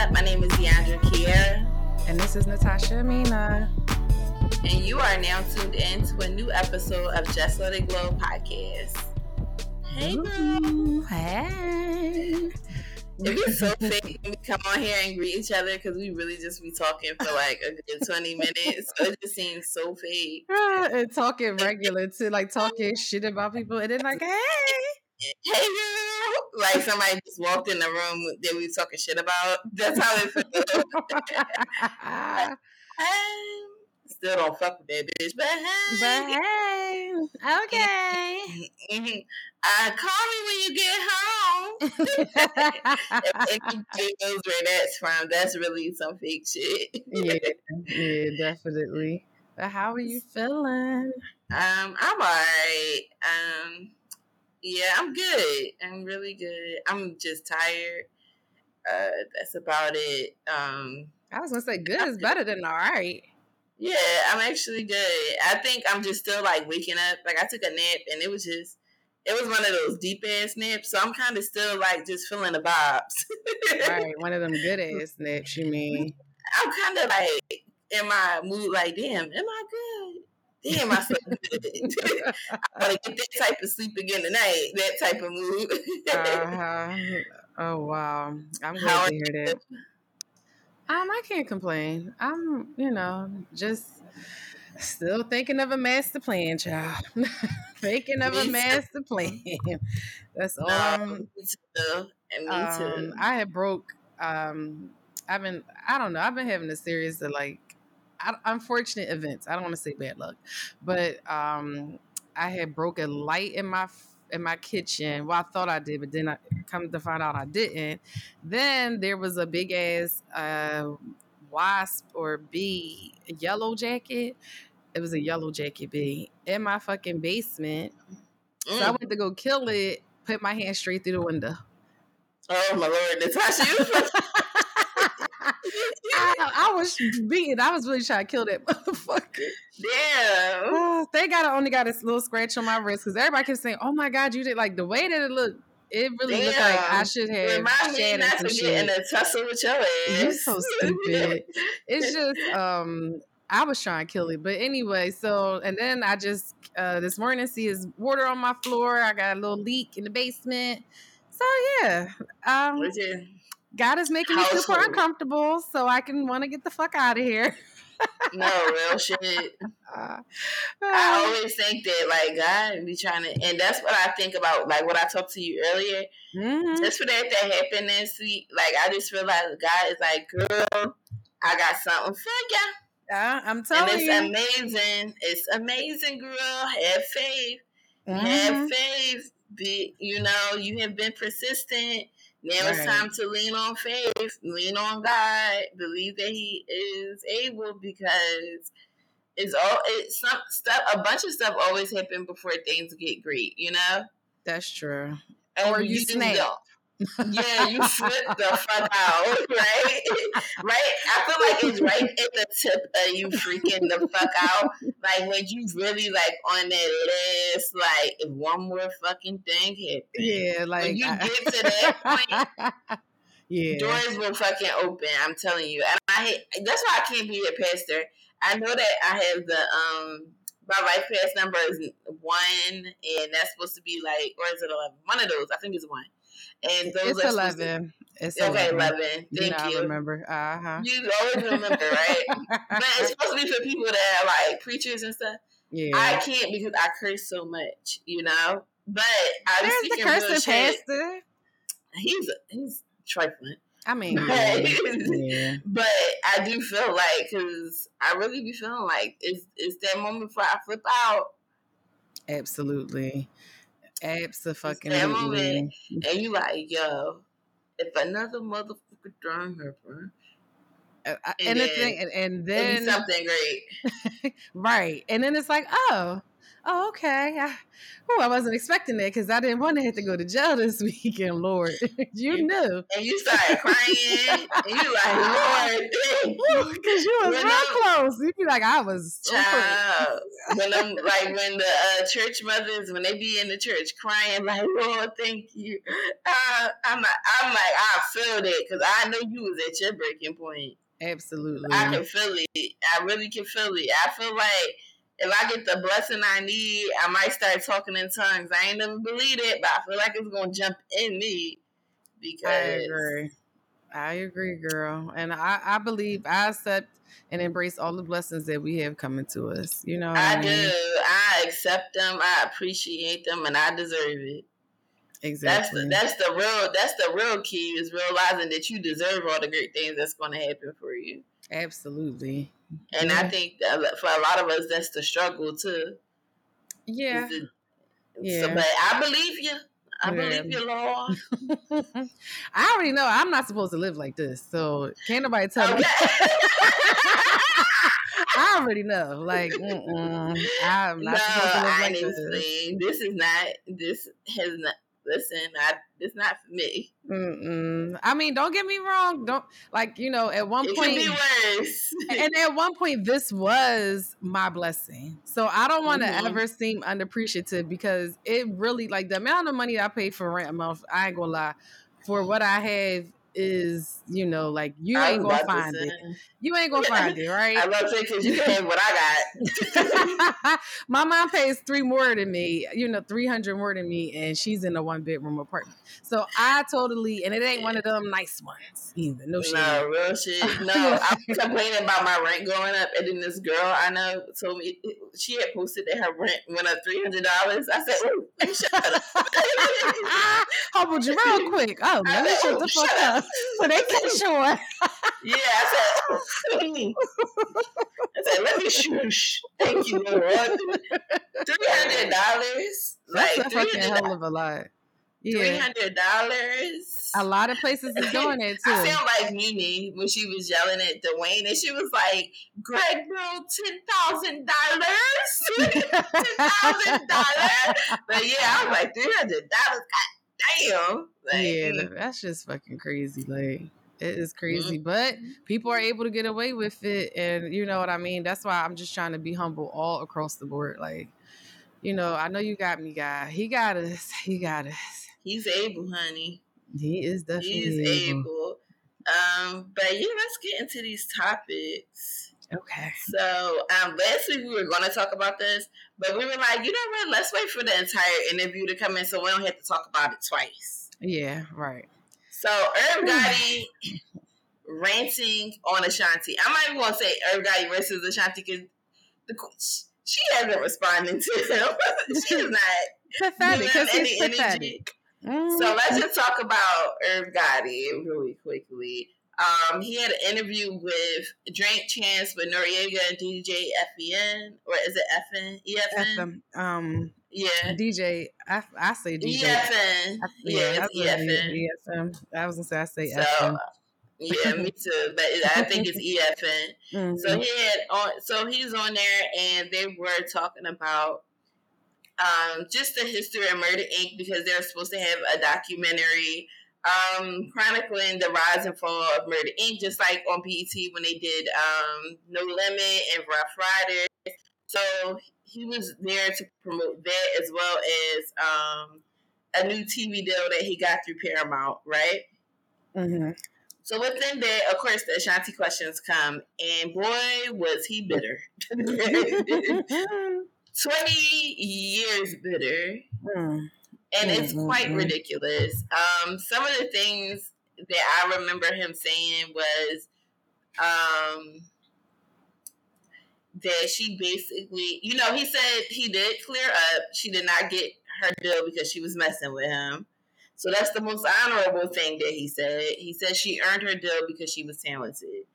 up? My name is Deandra Kiera. And this is Natasha Amina. And you are now tuned in to a new episode of Just Let It Glow podcast. Hey, girl. Hey. It be so fake when we come on here and greet each other because we really just be talking for like a good 20 minutes. So it just seems so fake. Ah, and talking regular too, like talking shit about people, and then like, hey, hey girl, like somebody just walked in the room that we talking shit about. That's how it feels. hey, still don't fuck with that bitch, but hey, but hey, okay. Mm-hmm. Uh, call me when you get home. if, you knows where that's from, that's really some fake shit. yeah, yeah, definitely. But how are you feeling? Um, I'm alright. Um, yeah, I'm good. I'm really good. I'm just tired. Uh, that's about it. Um, I was gonna say good is better than all right. Yeah, I'm actually good. I think I'm just still like waking up. Like I took a nap and it was just it was one of those deep ass naps. So I'm kind of still like just feeling the vibes. right, one of them good ass naps. You mean? I'm kind of like in my mood. Like, damn, am I good? Damn, I slept good. I want to get that type of sleep again tonight. That type of mood. uh-huh. Oh wow, I'm glad to hear that. Um, I can't complain. I'm, you know, just still thinking of a master plan, child. thinking of a master plan. That's all. No, I'm, me too. And me um, too. I had broke. Um, I've been. I don't know. I've been having a series of like unfortunate events. I don't want to say bad luck, but um, I had broke a light in my in my kitchen. Well, I thought I did, but then I come to find out I didn't. Then there was a big ass uh, wasp or bee yellow jacket. It was a yellow jacket bee in my fucking basement. Mm. So I went to go kill it. Put my hand straight through the window. Oh my lord, Natasha! I, I, was beating. I was really trying to kill that motherfucker. Yeah. Oh, they got only got a little scratch on my wrist because everybody kept saying, "Oh my god, you did like the way that it looked." It really Damn. looked like I should have. Remind me not to shit. get in a tussle with your ass. You're so stupid. it's just um. I was trying to kill it, but anyway. So and then I just uh this morning see his water on my floor. I got a little leak in the basement. So yeah. Um. God is making me super uncomfortable, so I can want to get the fuck out of here. no, real shit. Uh, I always think that like God be trying to, and that's what I think about. Like what I talked to you earlier. Mm-hmm. Just for that to happen this week, like I just realized God is like, girl, I got something for you. I'm telling you. and it's you, amazing. It's amazing, girl. Have faith. Mm-hmm. Have faith. Be you know you have been persistent now right. it's time to lean on faith, lean on God, believe that He is able because it's all it's some stuff. A bunch of stuff always happen before things get great. You know. That's true. And or you, you snap yeah, you flip the fuck out, right? right? I feel like it's right at the tip of you freaking the fuck out. Like when you really like on that list, like if one more fucking thing happens. Yeah, like when you I, get to that point. Yeah. Doors will fucking open, I'm telling you. And I hate that's why I can't be a pastor. I know that I have the um my life pass number is one and that's supposed to be like or is it eleven? One of those. I think it's one. And those it's eleven. It's okay, eleven. Thank you. Know, you. I remember. Uh huh. You always remember, right? but it's supposed to be for people that are like preachers and stuff. Yeah. I can't because I curse so much, you know. But I was There's the cursing pastor. He's he's trifling. I mean, but, yeah. but I do feel like because I really be feeling like it's it's that moment before I flip out. Absolutely. Absolutely. That moment, and you like, yo, if another motherfucker drown her, bro. Uh, and, and then, the thing, and, and then something great, right? And then it's like, oh, oh, okay. I, oh, I wasn't expecting that because I didn't want to have to go to jail this weekend, Lord. you knew. And you started crying. and you like, Lord, Because you was real close. You'd be like, I was. Child, when I'm like, when the uh, church mothers, when they be in the church crying, like, Lord, thank you. Uh, I'm, like, I'm like, I feel that because I know you was at your breaking point. Absolutely. I can feel it. I really can feel it. I feel like if I get the blessing I need, I might start talking in tongues. I ain't never believed it, but I feel like it's gonna jump in me because I agree. I agree, girl. And I, I believe I accept and embrace all the blessings that we have coming to us. You know, I, I mean? do. I accept them. I appreciate them, and I deserve it. Exactly. That's the, that's the real. That's the real key is realizing that you deserve all the great things that's going to happen for you. Absolutely. And yeah. I think uh, for a lot of us, that's the struggle too. Yeah. The, yeah. So, but I believe you. I yeah. believe you, Lord. I already know I'm not supposed to live like this, so can't nobody tell okay. me. I already know. Like, I'm not no, supposed to live like honestly, this. This is not. This has not listen, I, it's not for me. Mm-mm. I mean, don't get me wrong. Don't like you know. At one it point, be worse. and at one point, this was my blessing. So I don't want to mm-hmm. ever seem unappreciative because it really like the amount of money I paid for rent a month. I ain't gonna lie. For what I have is, you know, like you ain't gonna find it. You ain't gonna find it, right? I love it because you can what I got. My mom pays three more than me, you know, three hundred more than me, and she's in a one bedroom apartment. So I totally, and it ain't one of them nice ones either. No shit. No real shit. No, I'm complaining about my rent going up, and then this girl I know told me she had posted that her rent went up three hundred dollars. I said, "Oh, shut up." Humbled you real quick. Oh, let me shut the fuck up so they catch on. yeah, I said, oh, I said, let me shush. Thank you, Lord. Three hundred dollars. Like That's a fucking hell of a lot. Yeah. Three hundred dollars. A lot of places is doing it too. I feel like Mimi when she was yelling at Dwayne, and she was like, "Greg, bro, ten thousand dollars, ten thousand dollars." But yeah, I was like, three hundred dollars. God damn. Like, yeah, mm. that's just fucking crazy. Like. It is crazy, mm-hmm. but people are able to get away with it, and you know what I mean. That's why I'm just trying to be humble all across the board. Like, you know, I know you got me, guy. He got us. He got us. He's able, honey. He is definitely He's able. able. Um, but yeah, let's get into these topics. Okay. So um, last week we were going to talk about this, but we were like, you know what? Let's wait for the entire interview to come in, so we don't have to talk about it twice. Yeah. Right. So Irv Gotti ranting on Ashanti. I'm not even to say Irv Gotti versus Ashanti because she hasn't responded to him. She's not pathetic. Any energy. Mm-hmm. So let's just talk about Irv Gotti really quickly. Um, he had an interview with Drink Champs with Noreaga and DJ FEN, or is it FN? EFN? Um, yeah. DJ, I, I say DJ. EFN. I, yeah, yeah EFN. EFN. I was to say, I say so, FN. yeah, me too. But I think it's EFN. Mm-hmm. So he had on. So he's on there, and they were talking about um, just the history of Murder Inc. because they're supposed to have a documentary um, chronicling the rise and fall of Murder Inc. Just like on BET when they did um, No Limit and Ruff Ryder. So he was there to promote that as well as um, a new TV deal that he got through Paramount, right? Mm-hmm. So within that, of course, the Ashanti questions come, and boy, was he bitter. 20 years bitter. Mm. And it's mm-hmm. quite ridiculous. Um, some of the things that I remember him saying was um, that she basically, you know, he said he did clear up. She did not get her deal because she was messing with him. So that's the most honorable thing that he said. He said she earned her deal because she was talented.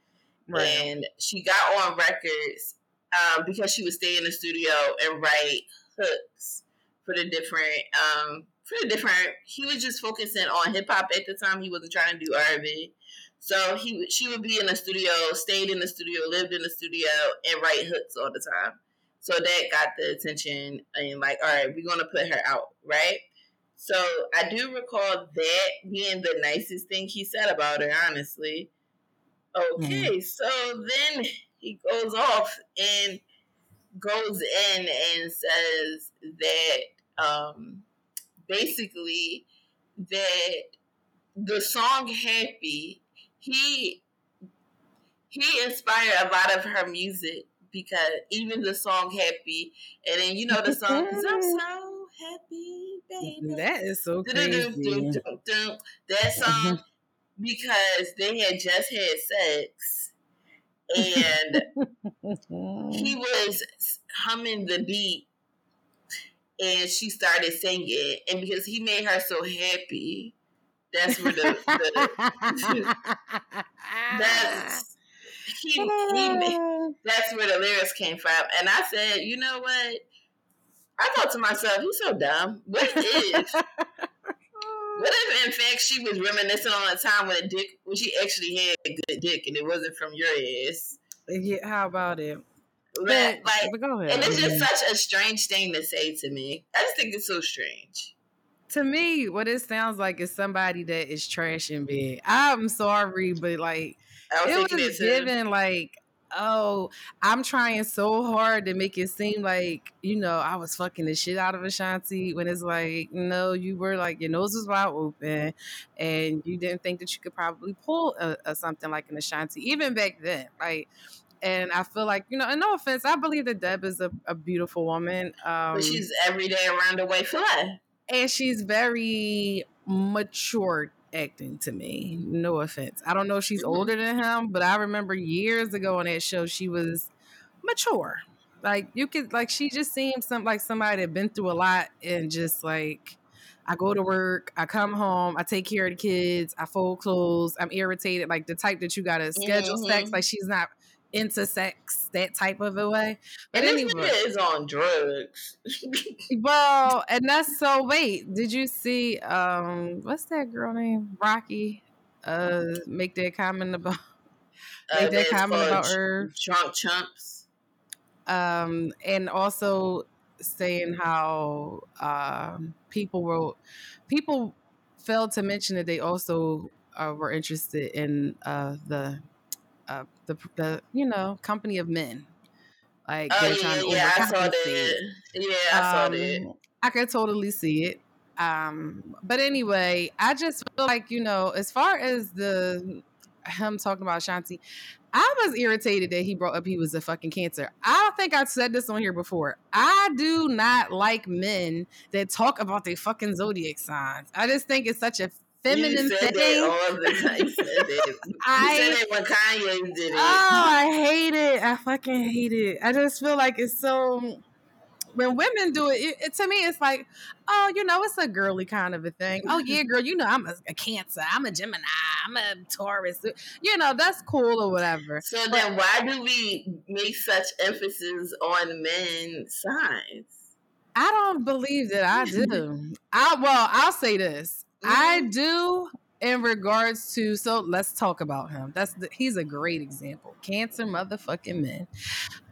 Right. And she got on records um, because she would stay in the studio and write hooks for the different um, for the different. He was just focusing on hip hop at the time. He wasn't trying to do urban. So he she would be in the studio, stayed in the studio, lived in the studio, and write hooks all the time. So that got the attention and like, all right, we're gonna put her out, right? So I do recall that being the nicest thing he said about her, honestly. Okay, mm. so then he goes off and goes in and says that um, basically that the song Happy, he he inspired a lot of her music because even the song Happy, and then you know the song I'm so happy, baby. That is so crazy. That song because they had just had sex and he was humming the beat and she started singing and because he made her so happy that's where the, the that's he, he that's where the lyrics came from and i said you know what i thought to myself he's so dumb what is what if, in fact, she was reminiscing on a time when a dick, when she actually had a good dick, and it wasn't from your ass? Yeah, how about it? But, like, but go ahead. and it's just such a strange thing to say to me. I just think it's so strange. To me, what it sounds like is somebody that is trash in bed. I'm sorry, but like it was given like oh, I'm trying so hard to make it seem like, you know, I was fucking the shit out of Ashanti when it's like, no, you were like, your nose was wide open and you didn't think that you could probably pull a, a something like an Ashanti, even back then. Like, and I feel like, you know, and no offense, I believe that Deb is a, a beautiful woman. Um, but she's every day around the way fly. And she's very mature acting to me. No offense. I don't know if she's mm-hmm. older than him, but I remember years ago on that show she was mature. Like you could like she just seemed some like somebody that been through a lot and just like I go to work, I come home, I take care of the kids, I fold clothes, I'm irritated, like the type that you gotta schedule mm-hmm. sex. Like she's not into sex that type of a way. But and anyway, is on drugs. well, and that's so. Wait, did you see? Um, what's that girl name? Rocky. Uh, make that comment about. Uh, make that comment about her drunk chumps. Um, and also saying how um people were people failed to mention that they also uh, were interested in uh, the uh, the the you know company of men. Like oh, they're trying yeah, to yeah, I saw that. Yeah, I saw that. Um, I could totally see it. Um, but anyway, I just feel like you know, as far as the him talking about Shanti, I was irritated that he brought up he was a fucking cancer. I don't think I've said this on here before. I do not like men that talk about their fucking zodiac signs. I just think it's such a feminine you said thing. That all the time. You said it. I, said it when Kanye did it. Oh, I hate it. I fucking hate it. I just feel like it's so. When women do it, it, it, to me, it's like, oh, you know, it's a girly kind of a thing. Oh yeah, girl, you know, I'm a, a Cancer, I'm a Gemini, I'm a Taurus. You know, that's cool or whatever. So but, then, why do we make such emphasis on men signs? I don't believe that I do. I well, I'll say this. I do in regards to so let's talk about him. That's the, he's a great example. Cancer motherfucking men.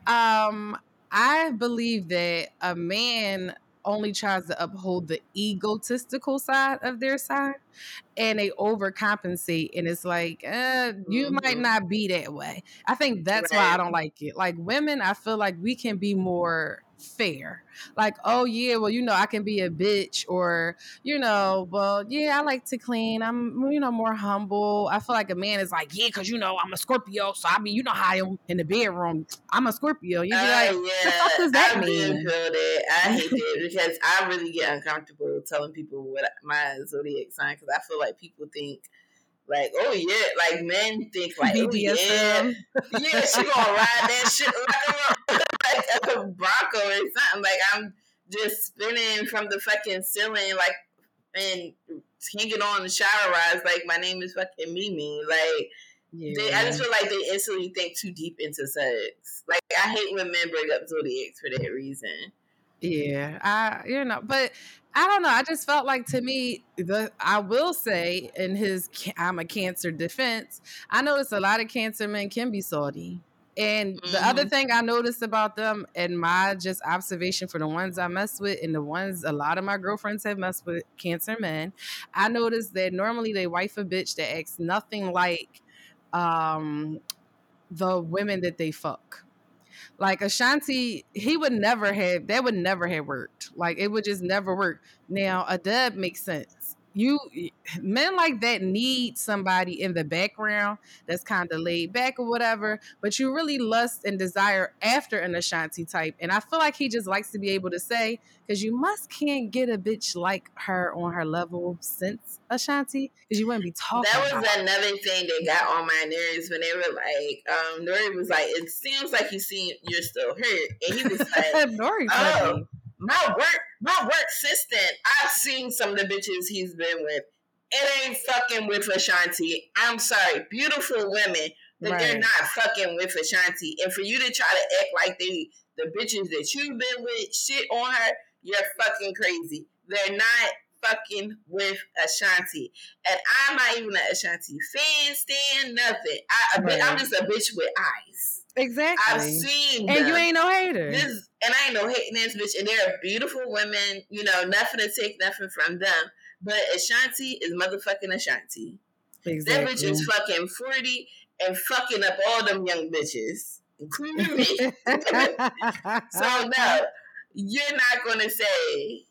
Um I believe that a man only tries to uphold the egotistical side of their side and they overcompensate and it's like uh, you mm-hmm. might not be that way i think that's right. why i don't like it like women i feel like we can be more fair. Like, oh yeah, well, you know, I can be a bitch, or you know, well, yeah, I like to clean. I'm, you know, more humble. I feel like a man is like, yeah, because you know, I'm a Scorpio, so I mean, you know how I am in the bedroom. I'm a Scorpio. You be uh, like, yeah, the fuck does that I mean? That. I hate it because I really get uncomfortable telling people what my zodiac sign because I feel like people think like, oh yeah, like men think like, oh yeah, yeah, she gonna ride that shit like a, like a Bronco or something. Like I'm just spinning from the fucking ceiling, like and hanging on the shower rods. Like my name is fucking Mimi. Like. Yeah. They, I just feel like they instantly think too deep into sex. Like I hate when men bring up zodiacs for that reason. Yeah, I you know, but I don't know. I just felt like to me, the I will say in his I'm a cancer defense, I notice a lot of cancer men can be salty. And mm-hmm. the other mm-hmm. thing I noticed about them and my just observation for the ones I mess with and the ones a lot of my girlfriends have messed with cancer men, I noticed that normally they wife a bitch that acts nothing like um, the women that they fuck. Like Ashanti, he would never have that would never have worked. Like it would just never work. Now a Deb makes sense you men like that need somebody in the background that's kind of laid back or whatever, but you really lust and desire after an Ashanti type. And I feel like he just likes to be able to say, because you must can't get a bitch like her on her level since Ashanti, because you wouldn't be talking. That was another thing that got on my nerves when they were like, um, Nori was like, it seems like you see you're still hurt, and he was like, Nori, oh my work, my work assistant, I've seen some of the bitches he's been with. It ain't fucking with Ashanti. I'm sorry, beautiful women, but right. they're not fucking with Ashanti. And for you to try to act like they the bitches that you've been with shit on her, you're fucking crazy. They're not fucking with Ashanti. And I'm not even an Ashanti fan, stand nothing. I, right. I'm just a bitch with eyes. Exactly. I've seen And them. you ain't no hater. This, and I ain't no hating this bitch. And they're beautiful women, you know, nothing to take nothing from them. But Ashanti is motherfucking Ashanti. Exactly. That bitch is fucking 40 and fucking up all them young bitches, including me. so no, you're not gonna say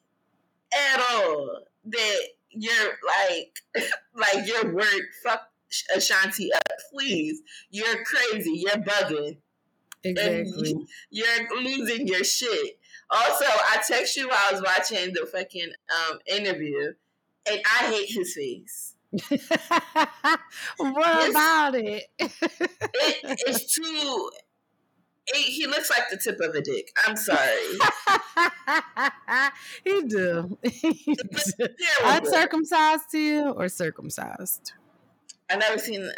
at all that you're like like your work fuck Ashanti up. Please, you're crazy. You're bugging. Exactly. And you're losing your shit. Also, I text you while I was watching the fucking um, interview, and I hate his face. what about it? it? It's too. It, he looks like the tip of a dick. I'm sorry. he do. Uncircumcised to you or circumcised? I've never seen a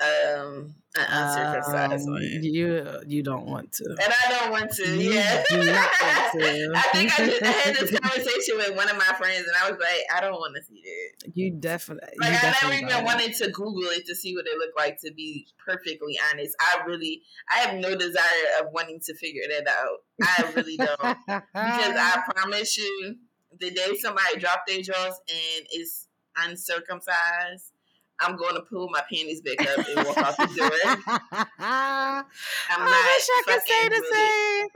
um an uncircumcised um, one. You you don't want to, and I don't want to. You yeah, do not want to. I think I, just, I had this conversation with one of my friends, and I was like, I don't want to see that. You definitely like. You I definitely never even wanted to Google it to see what it looked like. To be perfectly honest, I really I have no desire of wanting to figure that out. I really don't because I promise you, the day somebody drop their jaws and is uncircumcised I'm going to pull my panties back up and walk out the door. I'm not wish I could say the same.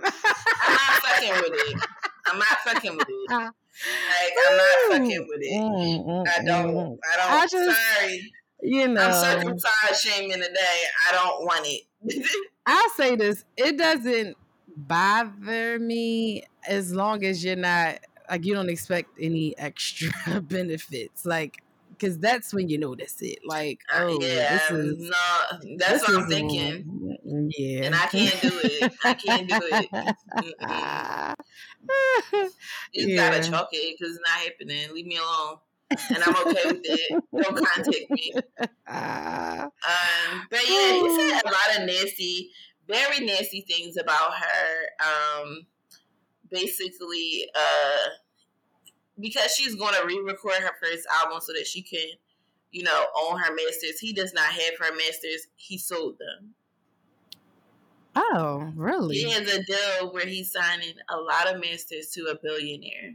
I'm not fucking with it. I'm not fucking with it. Like I'm not fucking with it. Mm, mm, I don't. Mm. I don't. I just, sorry. You know, I'm circumcised shaming today. I don't want it. I'll say this: it doesn't bother me as long as you're not like you don't expect any extra benefits. Like because that's when you notice it. Like, uh, oh, yeah, this is no, that's what I'm thinking. yeah, and I can't do it. I can't do it. you yeah. gotta chalk it because it's not happening. Leave me alone. and I'm okay with it. Don't contact me. Um, but yeah, he said a lot of nasty, very nasty things about her. Um, basically, uh, because she's going to re-record her first album so that she can, you know, own her masters. He does not have her masters. He sold them. Oh, really? He has a deal where he's signing a lot of masters to a billionaire.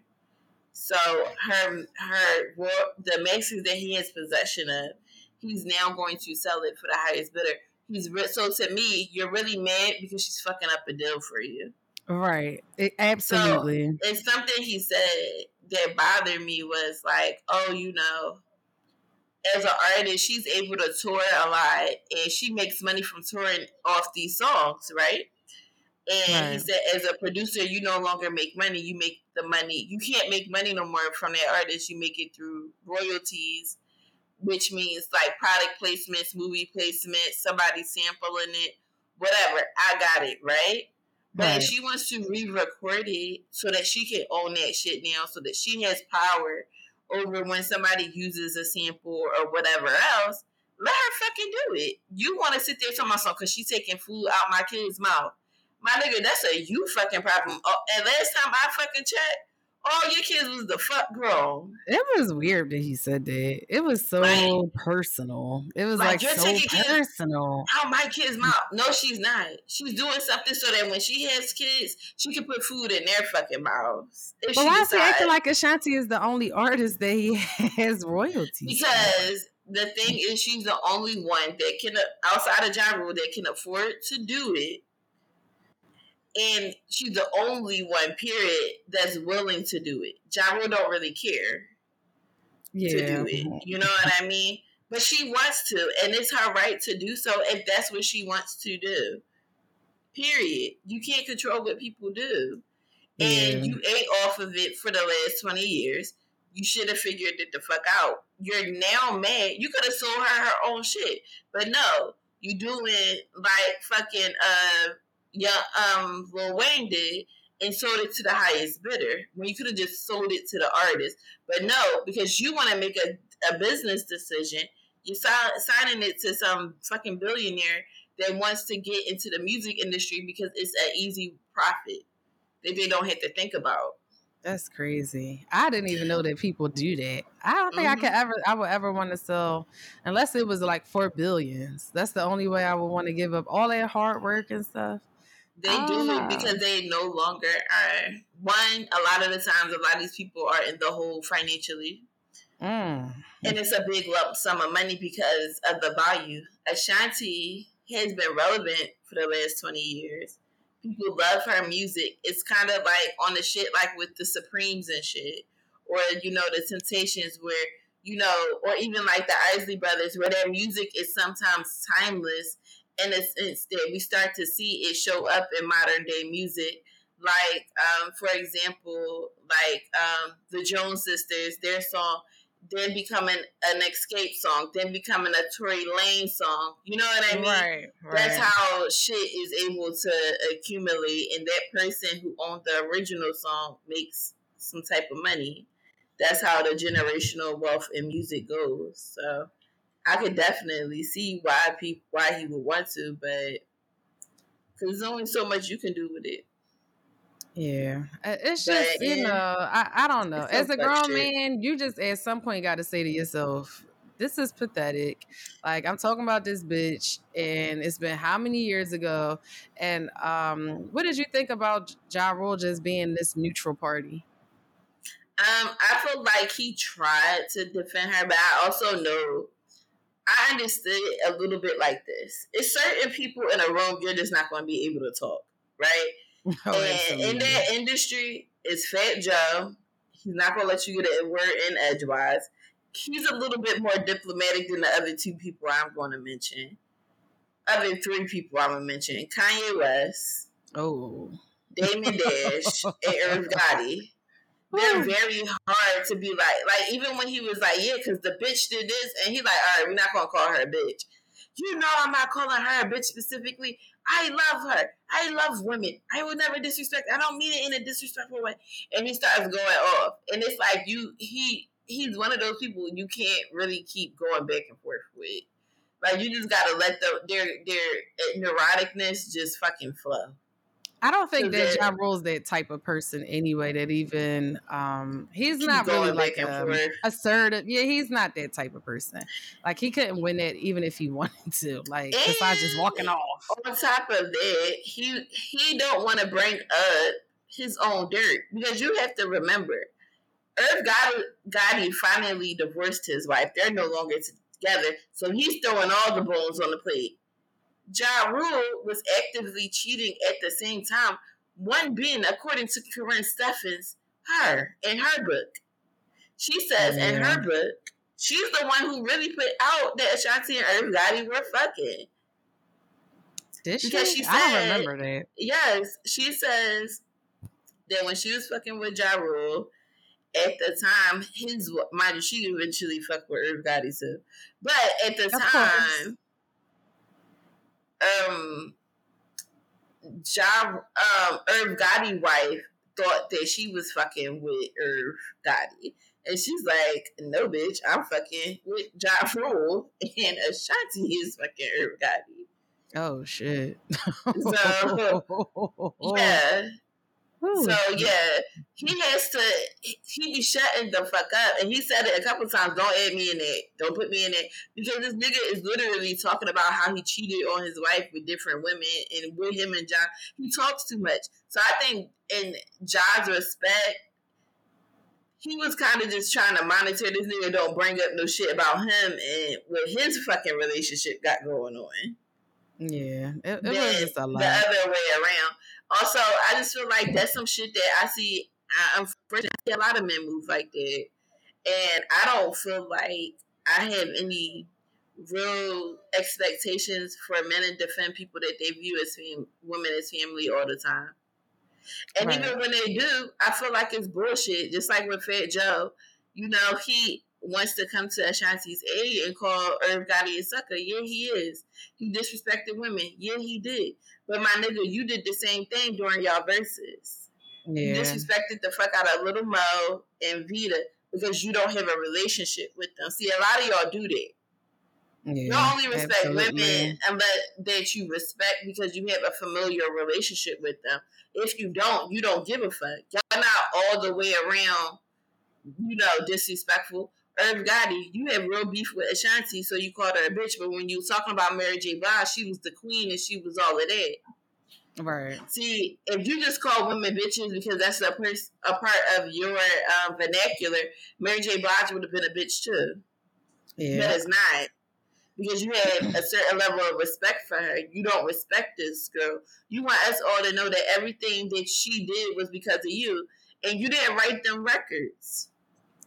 So her her the masters that he has possession of, he's now going to sell it for the highest bidder. He's re- so to me, you're really mad because she's fucking up a deal for you. Right. It, absolutely. So it's something he said that bothered me was like, oh, you know, as an artist, she's able to tour a lot and she makes money from touring off these songs, right? And right. he said, as a producer, you no longer make money. You make the money. You can't make money no more from that artist. You make it through royalties, which means like product placements, movie placements, somebody sampling it, whatever. I got it, right? But right. she wants to re-record it so that she can own that shit now, so that she has power over when somebody uses a sample or whatever else. Let her fucking do it. You want to sit there talking about something because she's taking food out my kid's mouth. My nigga, that's a you fucking problem. Oh, and last time I fucking checked, all your kids was the fuck grown. It was weird that he said that. It was so like, personal. It was like, like so personal. How my kids' mouth? No, she's not. She's doing something so that when she has kids, she can put food in their fucking mouths. But why is he acting like Ashanti is the only artist that he has royalties? Because the thing is, she's the only one that can outside of Ja Rule that can afford to do it and she's the only one, period, that's willing to do it. Ja don't really care yeah. to do it. You know what I mean? But she wants to, and it's her right to do so if that's what she wants to do. Period. You can't control what people do. And yeah. you ate off of it for the last 20 years. You should have figured it the fuck out. You're now mad. You could have sold her her own shit. But no, you doing like fucking uh yeah, um, Lil Wayne did and sold it to the highest bidder when you could have just sold it to the artist. But no, because you want to make a, a business decision, you're signing it to some fucking billionaire that wants to get into the music industry because it's an easy profit that they don't have to think about. That's crazy. I didn't even know that people do that. I don't think mm-hmm. I could ever I would ever want to sell unless it was like four billions. That's the only way I would want to give up all that hard work and stuff. They do ah. because they no longer are one. A lot of the times, a lot of these people are in the hole financially, mm. and it's a big lump sum of money because of the value. Ashanti has been relevant for the last twenty years. People love her music. It's kind of like on the shit like with the Supremes and shit, or you know the Temptations, where you know, or even like the Isley Brothers, where their music is sometimes timeless in a sense that we start to see it show up in modern day music. Like, um, for example, like um, the Jones Sisters, their song, then becoming an Xscape song, then becoming a Tory Lanez song. You know what I mean? Right, right. That's how shit is able to accumulate, and that person who owned the original song makes some type of money. That's how the generational wealth in music goes. So I could definitely see why people why he would want to, but because there's only so much you can do with it. Yeah, it's just you know I, I don't know. As a grown man, you just at some point got to say to yourself, "This is pathetic." Like I'm talking about this bitch, and it's been how many years ago? And um, what did you think about Ja Rule just being this neutral party? Um, I feel like he tried to defend her, but I also know I understood it a little bit like this. It's certain people in a room you're just not going to be able to talk, right? Oh, and in that industry, it's Fat Joe. He's not going to let you get a word in edgewise. He's a little bit more diplomatic than the other two people I'm going to mention. Other three people I'm going to mention Kanye West. Oh. Damon Dash and Irv Gotti they're hmm. very hard to be like, like even when he was like, yeah, because the bitch did this, and he's like, all right, we're not gonna call her a bitch. You know, I'm not calling her a bitch specifically. I love her. I love women. I would never disrespect. I don't mean it in a disrespectful way. And he starts going off, and it's like you, he, he's one of those people you can't really keep going back and forth with. Like you just gotta let the their their neuroticness just fucking flow. I don't think that Ja Rule's that type of person anyway. That even um, he's not really like a, assertive. Yeah, he's not that type of person. Like he couldn't win it even if he wanted to. Like and besides just walking off. On top of that, he he don't want to bring up his own dirt because you have to remember, Irv Gotti, Gotti finally divorced his wife. They're no longer together, so he's throwing all the bones on the plate. Ja Rule was actively cheating at the same time. One being, according to Karrine Steffans, her in her book. She says yeah. in her book, she's the one who really put out that Ashanti and Irv Gotti were fucking. Did she? Because she said, I don't remember that. Yes, she says that when she was fucking with Ja Rule, at the time, his mind she eventually fucked with Irv Gotti too. But at the of time, course um, Ja, um, Irv Gotti wife thought that she was fucking with Irv Gotti. And she's like, no, bitch, I'm fucking with Ja Rule, and Ashanti is fucking Irv Gotti. Oh, shit. so, yeah. Ooh. So, yeah, he has to he be shutting the fuck up and he said it a couple times don't add me in it. Don't put me in it. Because this nigga is literally talking about how he cheated on his wife with different women and with him and john he talks too much. So i think in john's respect he was kind of just trying to monitor this nigga don't bring up no shit about him and what his fucking relationship got going on. Yeah it, it was just a lot. the other way around also, I just feel like that's some shit that I see I, unfortunately, I see a lot of men move like that, and I don't feel like I have any real expectations for men to defend people that they view as fam- women as family all the time. And right. even when they do, I feel like it's bullshit. Just like with Fat Joe, you know, he wants to come to Ashanti's aid and call Irv Gotti a sucker. Yeah, he is. He disrespected women. Yeah, he did. But my nigga, you did the same thing during y'all verses. Yeah. You disrespected the fuck out of Little Mo and Vita because you don't have a relationship with them. See, a lot of y'all do that. Yeah, you only respect absolutely. women unless that you respect because you have a familiar relationship with them. If you don't, you don't give a fuck. Y'all not all the way around, you know, disrespectful. Irv Gotti, you have real beef with Ashanti, so you called her a bitch. But when you was talking about Mary J. Blige, she was the queen and she was all of that. Right. See, if you just call women bitches because that's a, pers- a part of your um, vernacular, Mary J. Blige would have been a bitch too. Yeah. But it's not. Because you had a certain level of respect for her. You don't respect this girl. You want us all to know that everything that she did was because of you. And you didn't write them records.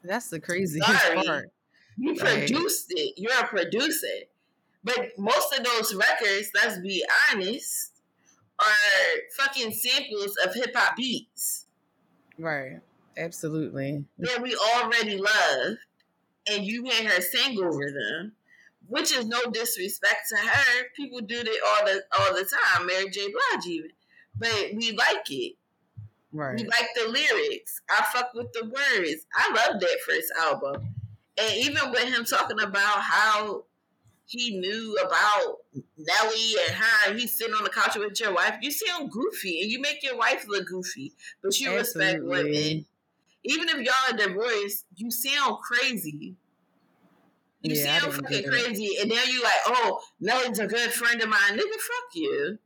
That's the crazy part. You produced it. You're a producer. But most of those records, let's be honest, are fucking samples of hip hop beats. Right. Absolutely. That we already love. And you had her sing over them. Which is no disrespect to her. People do that all the all the time. Mary J. Blige even. But we like it. Right. We like the lyrics. I fuck with the words. I love that first album. And even with him talking about how he knew about Nelly and her. He's sitting on the couch with your wife. You sound goofy, and you make your wife look goofy, but you Absolutely. respect women. Even if y'all are divorced, you sound crazy. You yeah, sound fucking crazy, and then you like, oh, Nelly's a good friend of mine. Nigga, fuck you.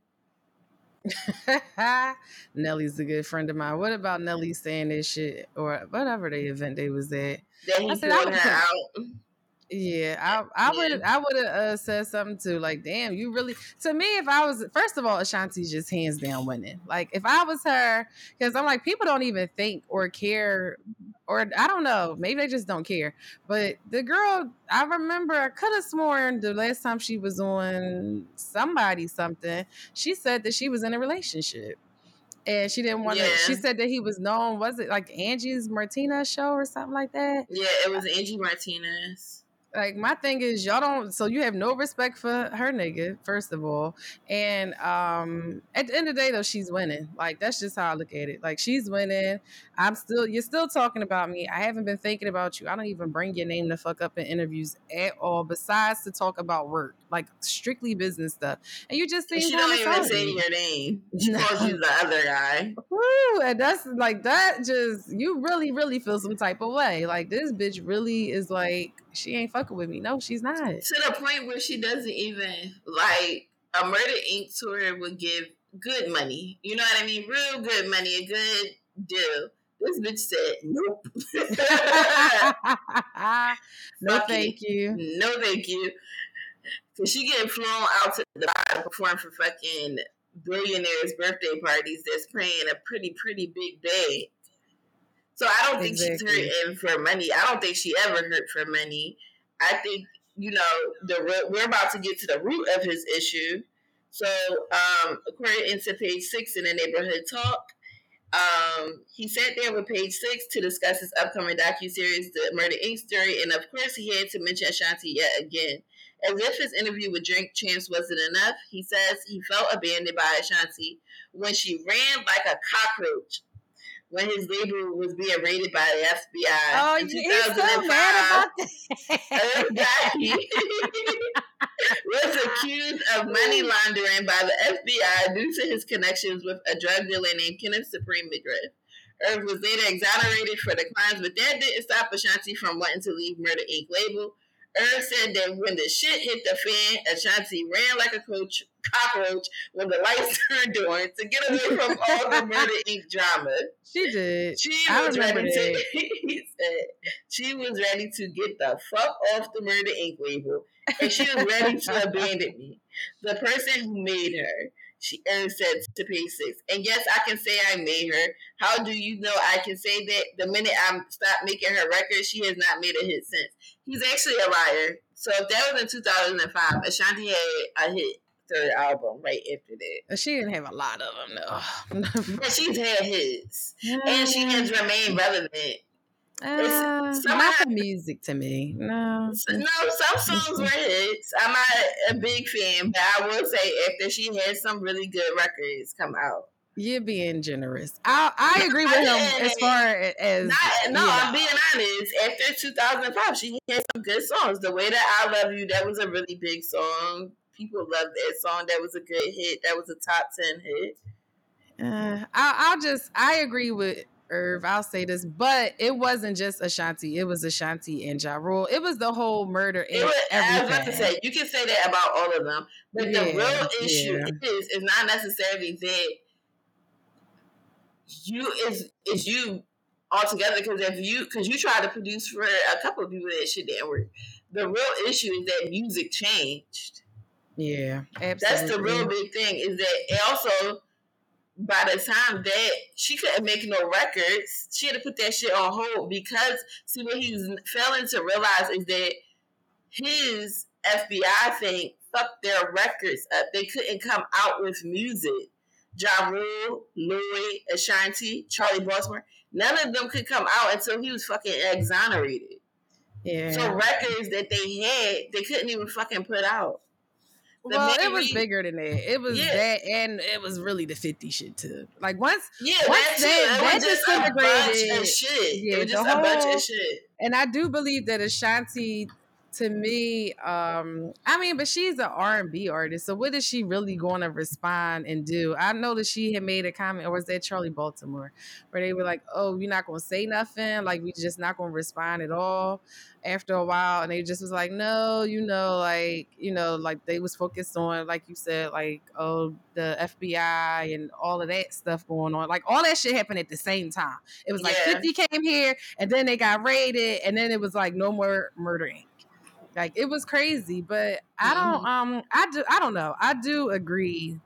Nelly's a good friend of mine. What about Nelly saying this shit or whatever the event they was at? That he I said, I out. Yeah, I I would I would have uh, said something too. Like, damn, you really. To me, if I was first of all, Ashanti's just hands down winning. Like, if I was her, because I'm like, people don't even think or care, or I don't know, maybe they just don't care. But the girl, I remember, I could have sworn the last time she was on somebody something, she said that she was in a relationship and she didn't want to. Yeah. She said that he was known. Was it like Angie's Martinez show or something like that? Yeah, it was Angie Martinez. Like my thing is y'all don't so you have no respect for her nigga, first of all. And um at the end of the day though, she's winning. Like that's just how I look at it. Like she's winning. I'm still you're still talking about me. I haven't been thinking about you. I don't even bring your name to fuck up in interviews at all, besides to talk about work. Like strictly business stuff. And you just think she don't even say your name. She no. calls you the other guy. Woo, and that's like that just you really, really feel some type of way. Like this bitch really is like she ain't fucking with me. No, she's not. To the point where she doesn't even like a Murder Inc. tour would give good money. You know what I mean? Real good money, a good deal. This bitch said, nope. no, thank you. No, thank you. So she getting flown out to the to perform for fucking billionaires' birthday parties that's paying a pretty, pretty big bag. So I don't think exactly. she's hurting for money. I don't think she ever hurt for money. I think you know the we're about to get to the root of his issue. So um, according to page six in the neighborhood talk, um, he sat there with page six to discuss his upcoming docu series, The Murder Inc. story, and of course he had to mention Ashanti yet again. As if his interview with Drink Champs wasn't enough, he says he felt abandoned by Ashanti when she ran like a cockroach when his label was being raided by the FBI. Oh, in he's so mad about that. was accused of money laundering by the FBI due to his connections with a drug dealer named Kenneth Supreme McGriff. Irv was later exonerated for the crimes, but that didn't stop Ashanti from wanting to leave Murder Inc. label. Irv said that when the shit hit the fan, Ashanti ran like a coach, cockroach when the lights turned on to get away from all the Murder Inc. drama. She did. She I was ready to. he said she was ready to get the fuck off the Murder Inc. label, and she was ready to abandon me, the person who made her. She Irv said to page six. And yes, I can say I made her. How do you know I can say that? The minute I stopped making her records, she has not made a hit since. He's actually a liar. So if that was in 2005, Ashanti had a hit third album right after that. She didn't have a lot of them, though. but she's had hits. And she has remained relevant. Uh, not the music to me. No. No, some songs were hits. I'm not a big fan, but I will say after she had some really good records come out. You're being generous. I I agree with him as far as not, no. I'm being honest. After 2005, she had some good songs. The way that I love you, that was a really big song. People loved that song. That was a good hit. That was a top ten hit. Uh, I, I'll just I agree with Irv. I'll say this, but it wasn't just Ashanti. It was Ashanti and Ja Rule. It was the whole murder and was, everything. I was about to say you can say that about all of them, but yeah, the real issue yeah. is is not necessarily that you is is you altogether because if you because you tried to produce for a couple of people that shit didn't work. The real issue is that music changed. Yeah, absolutely. That's the real big thing. Is that also by the time that she couldn't make no records, she had to put that shit on hold because see what he was failing to realize is that his FBI thing fucked their records up. They couldn't come out with music. Ja Rule, Louis, Ashanti, Charlie Baltimore, none of them could come out until he was fucking exonerated. Yeah. So records that they had, they couldn't even fucking put out. The well, it was bigger than that. It was yeah. that, and it was really the fifty shit too. Like once, yeah, once that, that, that disintegrated, shit. Yeah, it was just whole, a bunch of shit. And I do believe that Ashanti to me, um, I mean, but she's an R and B artist, so what is she really going to respond and do? I know that she had made a comment, or was that Charlie Baltimore, where they were like, "Oh, you're not going to say nothing, like we just not going to respond at all." After a while, and they just was like, "No, you know, like you know, like they was focused on, like you said, like oh, the FBI and all of that stuff going on, like all that shit happened at the same time. It was like yeah. 50 came here, and then they got raided, and then it was like no more murdering." Like it was crazy, but I don't mm-hmm. um I do I don't know. I do agree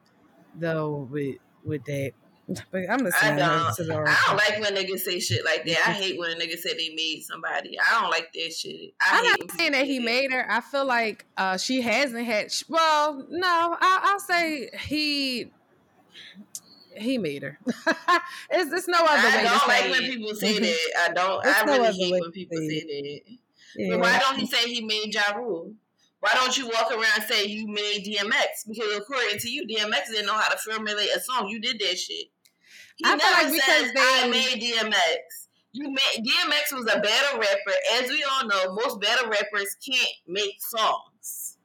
though with with that. But I'm I don't. I don't like when niggas say shit like that. I hate when niggas say they made somebody. I don't like that shit. I am not saying that he made her. I feel like uh, she hasn't had. Well, no, I, will say he he made her. it's, it's no other I way. I don't like when people say mm-hmm. that. I don't. It's I no really hate when people say that. Yeah. But why don't he say he made Ja Rule? Why don't you walk around and say you made DMX? Because according to you, DMX didn't know how to formulate a song. You did that shit. He I never like said they... I made DMX. You made DMX was a battle rapper. As we all know, most battle rappers can't make songs.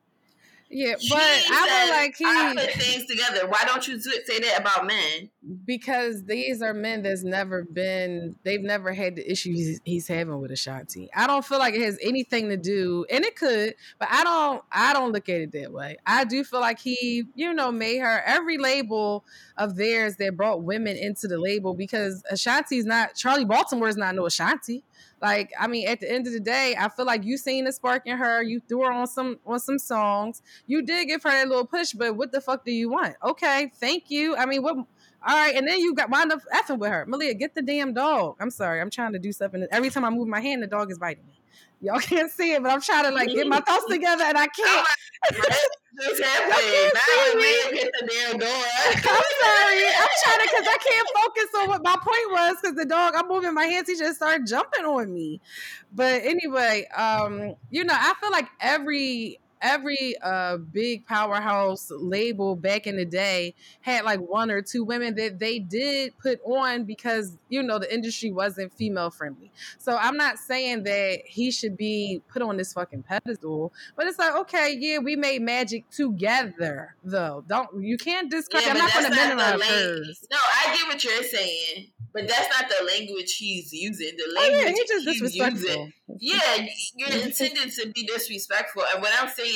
Yeah, but I feel like he I put things together. Why don't you say that about men? Because these are men that's never been. They've never had the issues he's having with Ashanti. I don't feel like it has anything to do, and it could, but I don't. I don't look at it that way. I do feel like he, you know, made her every label of theirs that brought women into the label because Ashanti's not Charlie Baltimore is not no Ashanti. Like, I mean, at the end of the day, I feel like you seen the spark in her. You threw her on some on some songs. You did give her that little push, but what the fuck do you want? Okay, thank you. I mean, what? All right, and then you got wind up effing with her. Malia, get the damn dog. I'm sorry, I'm trying to do something. Every time I move my hand, the dog is biting me. Y'all can't see it, but I'm trying to like get my thoughts together, and I can't. This happening. Now we hit the damn door. I'm sorry. I'm trying to because I can't focus on what my point was because the dog. I'm moving my hands. He just started jumping on me. But anyway, um, you know, I feel like every every uh big powerhouse label back in the day had like one or two women that they did put on because you know the industry wasn't female friendly. So I'm not saying that he should be put on this fucking pedestal, but it's like okay, yeah, we made magic together though. Don't you can't discredit. Yeah, I'm not going to minimize hers. No, I get what you're saying. But that's not the language he's using. The language oh, yeah, he's using. Yeah, you're intended to be disrespectful. And what I'm saying,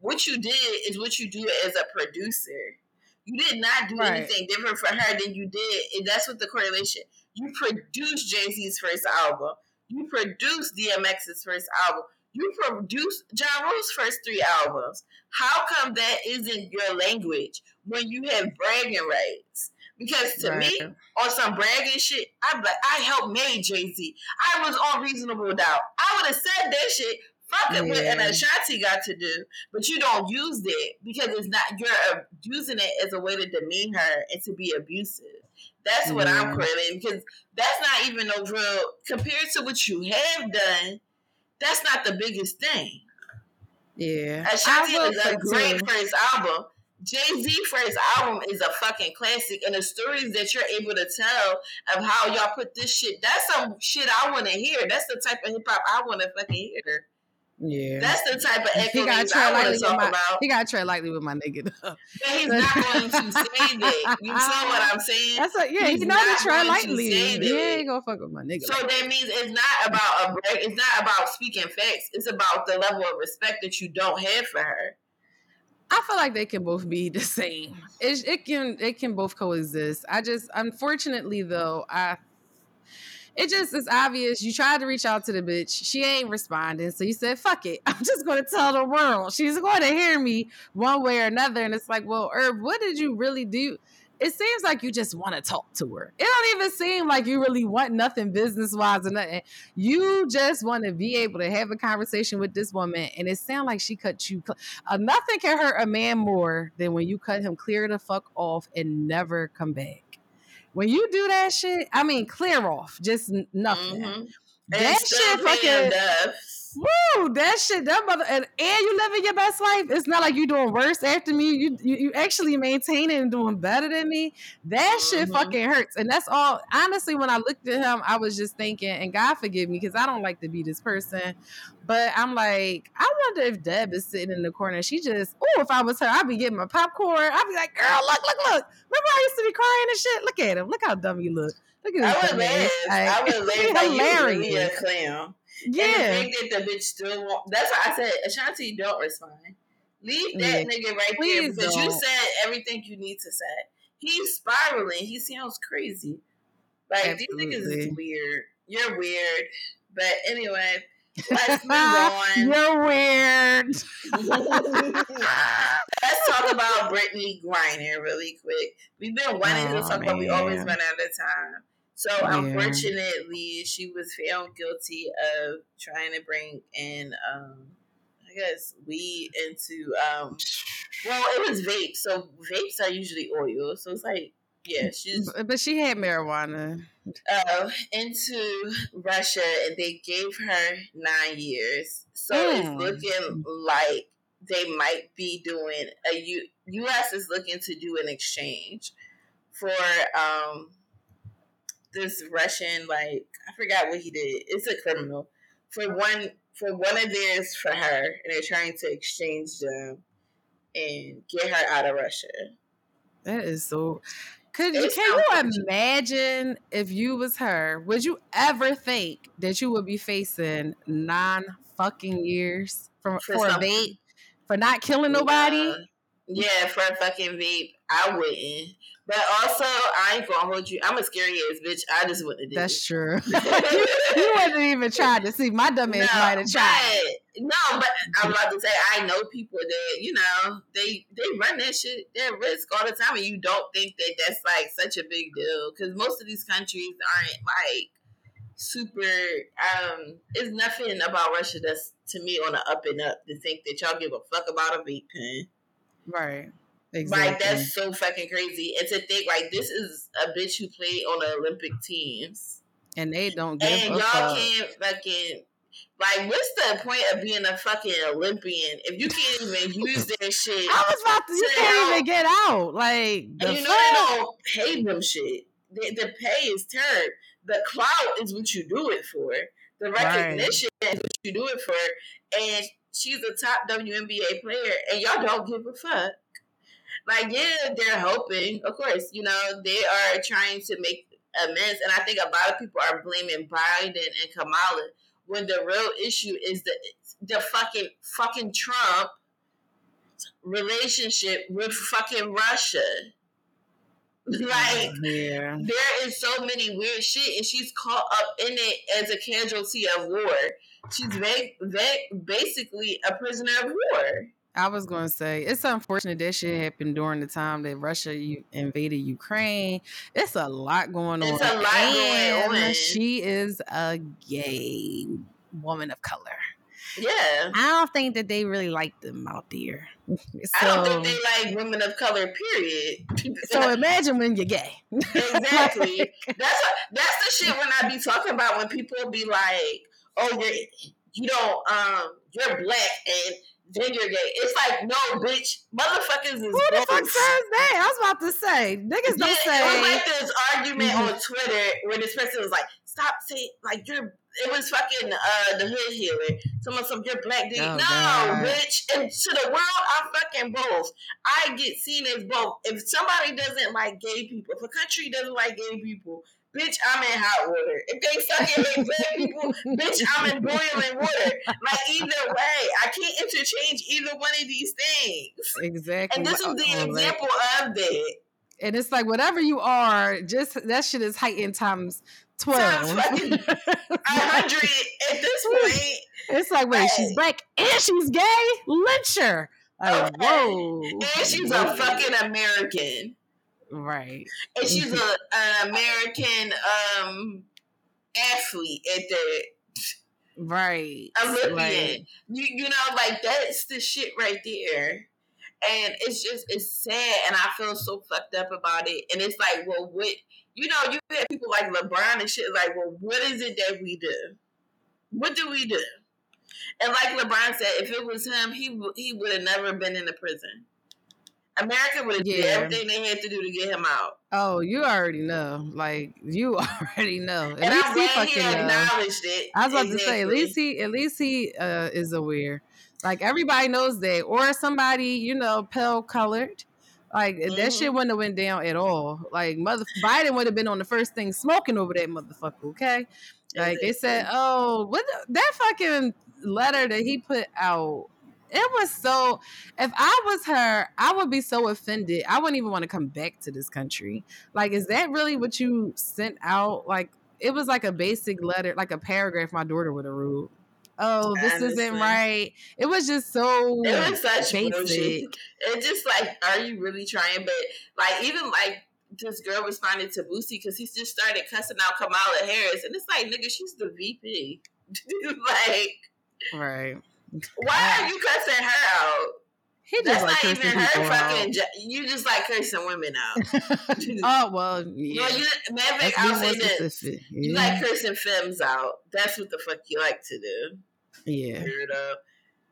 what you did is what you do as a producer. You did not do right. anything different for her than you did. And that's what the correlation. You produced Jay Z's first album. You produced DMX's first album. You produced Ja Rule's first three albums. How come that isn't your language when you have bragging rights? Because to right. me, on some bragging shit, I'm like, I helped made Jay Z. I was on reasonable doubt. I would have said that shit. Fuck it, what an Ashanti got to do, but you don't use it because it's not. You're using it as a way to demean her and to be abusive. That's what yeah. I'm correlating because that's not even no real compared to what you have done. That's not the biggest thing. Yeah, Ashanti is a great first album, Jay Z first album is a fucking classic, and the stories that you're able to tell of how y'all put this shit, that's some shit I want to hear. That's the type of hip hop I want to fucking hear. Yeah, that's the type of echo I want to talk my, about. He got to tread lightly with my nigga. But he's not going to say that. You know what I'm saying? That's a, yeah. He's, he's not, to tread lightly. He ain't gonna fuck with my nigga. So like that means it's not about a break. It's not about speaking facts. It's about the level of respect that you don't have for her. I feel like they can both be the same. It, it can it can both coexist. I just unfortunately though I it just is obvious. You tried to reach out to the bitch. She ain't responding. So you said, fuck it. I'm just going to tell the world. She's going to hear me one way or another. And it's like, well, Irv, what did you really do? it seems like you just want to talk to her. It don't even seem like you really want nothing business wise or nothing. You just want to be able to have a conversation with this woman, and it sounds like she cut you. Uh, nothing can hurt a man more than when you cut him clear the fuck off and never come back. When you do that shit, I mean, clear off, just nothing. Mm-hmm. That shit fucking. Woo, that shit, that mother, and, and you living your best life. It's not like you doing worse after me. You you, you actually maintaining and doing better than me. That mm-hmm. shit fucking hurts, and that's all. Honestly, when I looked at him, I was just thinking, and God forgive me because I don't like to be this person, but I'm like, I wonder if Deb is sitting in the corner. She just, oh, if I was her, I'd be getting my popcorn. I'd be like, girl, look, look, look. Remember I used to be crying and shit. Look at him. Look how dumb you look. Look at him. I would laugh. I would laugh. Hilarious. You really a clown. Yeah. And the that the bitch still want that's why I said Ashanti don't respond. Leave that yeah. nigga right Please there because don't. you said everything you need to say. He's spiraling. He sounds crazy. Like Absolutely. these niggas is weird. You're weird. But anyway, let's move on. You're weird. let's talk about Brittney Griner really quick. We've been wanting oh, to talk about. We always run out of time. So yeah. unfortunately, she was found guilty of trying to bring in, um, I guess, weed into. Um, well, it was vape. So vapes are usually oil. So it's like, yeah, she's. But she had marijuana. Uh, into Russia, and they gave her nine years. So mm. it's looking like they might be doing a U. U.S. is looking to do an exchange for um this Russian like I forgot what he did. It's a criminal for one for one of theirs for her, and they're trying to exchange them and get her out of Russia. That is so. Could you, can you imagine if you was her? Would you ever think that you would be facing nine fucking years for for, for a vape for not killing nobody? Yeah, for a fucking vape, I wouldn't. But also, I ain't gonna hold you. I'm a scary ass bitch. I just wouldn't do That's true. you, you wouldn't even try to see. My dumb ass no, might have tried. no, but I'm about to say I know people that you know they they run that shit. They risk all the time, and you don't think that that's like such a big deal because most of these countries aren't like super. Um, it's nothing about Russia that's to me on the up and up to think that y'all give a fuck about a vape pen. Right. Exactly. Like that's so fucking crazy. And to think like this is a bitch who played on the Olympic teams, and they don't give and y'all up. can't fucking. Like, what's the point of being a fucking Olympian if you can't even use that shit? I was about to. You can't even get out. Like, and you know they don't pay them shit. The, the pay is turned. The clout is what you do it for. The recognition right. is what you do it for. And she's a top WNBA player, and y'all don't give a fuck. Like, yeah, they're hoping. Of course, you know they are trying to make amends, and I think a lot of people are blaming Biden and Kamala when the real issue is the the fucking fucking Trump relationship with fucking Russia. Like there is so many weird shit, and she's caught up in it as a casualty of war. She's va- va- basically a prisoner of war. I was going to say it's unfortunate that shit happened during the time that Russia invaded Ukraine. It's a lot going on. It's a lot and going on. She is a gay woman of color. Yeah. I don't think that they really like them out there. So, I don't think they like women of color, period. so imagine when you're gay. exactly. That's what, that's the shit when I be talking about when people be like, oh, you're, you don't, um, you're black and you're gay. It's like, no, bitch, motherfuckers is Who the fuck says that? I was about to say, niggas don't yeah, say. It was like this argument mm-hmm. on Twitter where this person was like, stop saying, like, you're it was fucking uh, the hood healer. Someone some your black dick. Oh, no, God. bitch. And to the world, I'm fucking both. I get seen as both. If somebody doesn't like gay people, if a country doesn't like gay people, bitch, I'm in hot water. If they fucking hate black people, bitch, I'm in boiling water. Like either way, I can't interchange either one of these things. Exactly. And this is the example of that. And it's like whatever you are, just that shit is heightened times twelve. hundred at this point. It's like, wait, she's black and she's gay. Lynch her. Like, okay. whoa. And she's a fucking American. Right. And she's a an American um athlete at the Right. Olympian. Right. You you know, like that's the shit right there. And it's just it's sad and I feel so fucked up about it. And it's like, well what you know, you have people like LeBron and shit like, well, what is it that we do? What do we do? And like LeBron said, if it was him, he he would have never been in the prison. America would have yeah. did everything they had to do to get him out. Oh, you already know. Like you already know. At and least I'm he fucking he acknowledged know. it. I was about exactly. to say, at least he at least he uh, is aware. Like everybody knows that, or somebody you know, pale colored. Like mm-hmm. that shit mm-hmm. wouldn't have went down at all. Like mother Biden would have been on the first thing smoking over that motherfucker. Okay, like they said, oh, what the, that fucking letter that he put out. It was so. If I was her, I would be so offended. I wouldn't even want to come back to this country. Like, is that really what you sent out? Like, it was like a basic letter, like a paragraph my daughter would have wrote oh, this Honestly. isn't right. It was just so it was such basic. bullshit. It just like, are you really trying? But like, even like this girl responded to Boosie because he just started cussing out Kamala Harris, and it's like, nigga, she's the VP. like, right? Why are you cussing her out? He just That's like not even her fucking. Jo- you just like cursing women out. oh well, yeah. You, matter of fact, I'll say this: yeah. you like cursing femmes out. That's what the fuck you like to do. Yeah. Weirdo.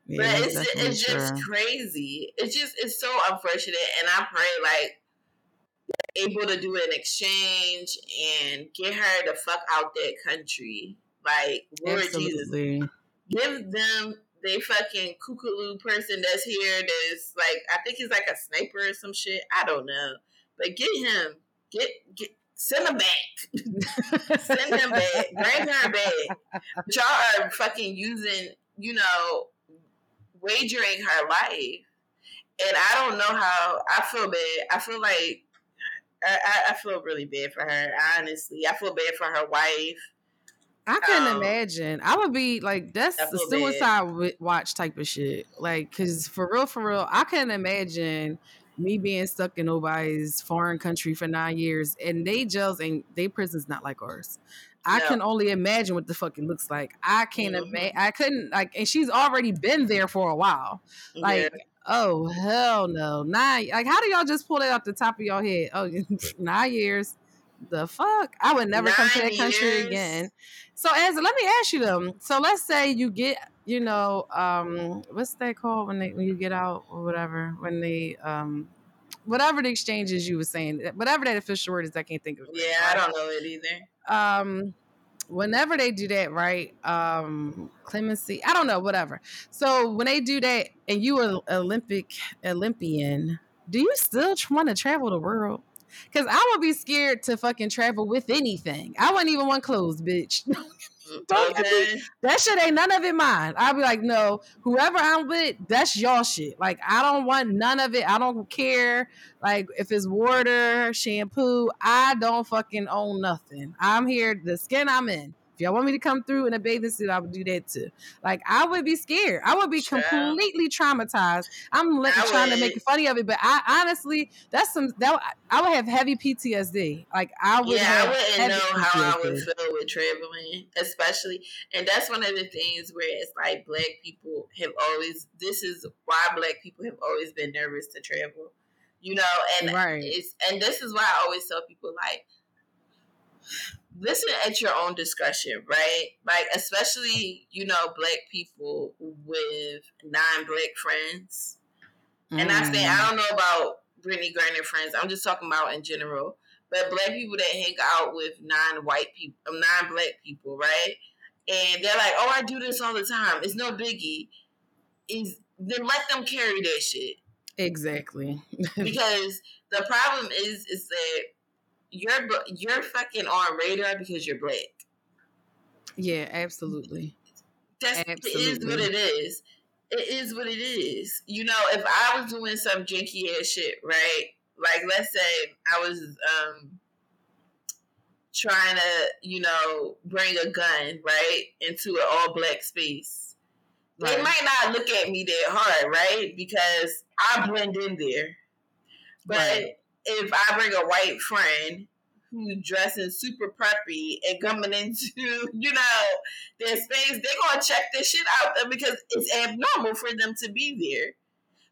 Yeah, but it's it's just crazy. It's just it's so unfortunate, and I pray like able to do an exchange and get her the fuck out that country. Like Lord Absolutely. Jesus, give them they fucking kookaloo person that's here. That's like I think he's like a sniper or some shit. I don't know, but get him. Get get Send him back. Send him back. Bring her back. But y'all are fucking using, you know, wagering her life. And I don't know how I feel bad. I feel like I, I, feel really bad for her, honestly. I feel bad for her wife. I couldn't um, imagine. I would be like, that's the suicide bad. watch type of shit. Like, cause for real, for real, I couldn't imagine me being stuck in nobody's foreign country for nine years, and they jails and they prisons not like ours. I can only imagine what the fuck it looks like. I can't mm-hmm. imagine. I couldn't like, and she's already been there for a while. Like, yeah. oh hell no, nine. Like, how do y'all just pull that off the top of your head? Oh, nine years. The fuck? I would never Nine come to that country years. again. So, as let me ask you them. So, let's say you get, you know, um, what's that called when they when you get out or whatever when they um whatever the exchanges you were saying, whatever that official word is, I can't think of. Yeah, I don't know it either. Um, whenever they do that, right? Um, clemency, I don't know, whatever. So when they do that, and you are Olympic Olympian, do you still want to travel the world? Because I would be scared to fucking travel with anything. I wouldn't even want clothes, bitch. Don't okay. that shit ain't none of it mine. I'll be like, no, whoever I'm with, that's y'all shit. Like, I don't want none of it. I don't care. Like, if it's water, shampoo, I don't fucking own nothing. I'm here, the skin I'm in. If y'all want me to come through in a bathing suit, I would do that too. Like I would be scared. I would be completely traumatized. I'm trying would. to make funny of it, but I honestly, that's some that I would have heavy PTSD. Like I would. Yeah, I wouldn't know PTSD. how I would feel with traveling, especially, and that's one of the things where it's like black people have always. This is why black people have always been nervous to travel. You know, and right. it's and this is why I always tell people like listen at your own discretion, right? Like, especially, you know, black people with non black friends. Mm. And I say, I don't know about Brittney Griner friends, I'm just talking about in general. But black people that hang out with non white people, um, non black people, right? And they're like, oh, I do this all the time. It's no biggie. Is then let them carry that shit. Exactly. because the problem is, is that you're you're fucking on radar because you're black. Yeah, absolutely. That's absolutely. it is what it is. It is what it is. You know, if I was doing some janky ass shit, right? Like let's say I was um trying to, you know, bring a gun, right, into an all black space. Right. They might not look at me that hard, right? Because I blend in there. But right if I bring a white friend who's dressing super preppy and coming into, you know, their space, they're gonna check this shit out because it's abnormal for them to be there.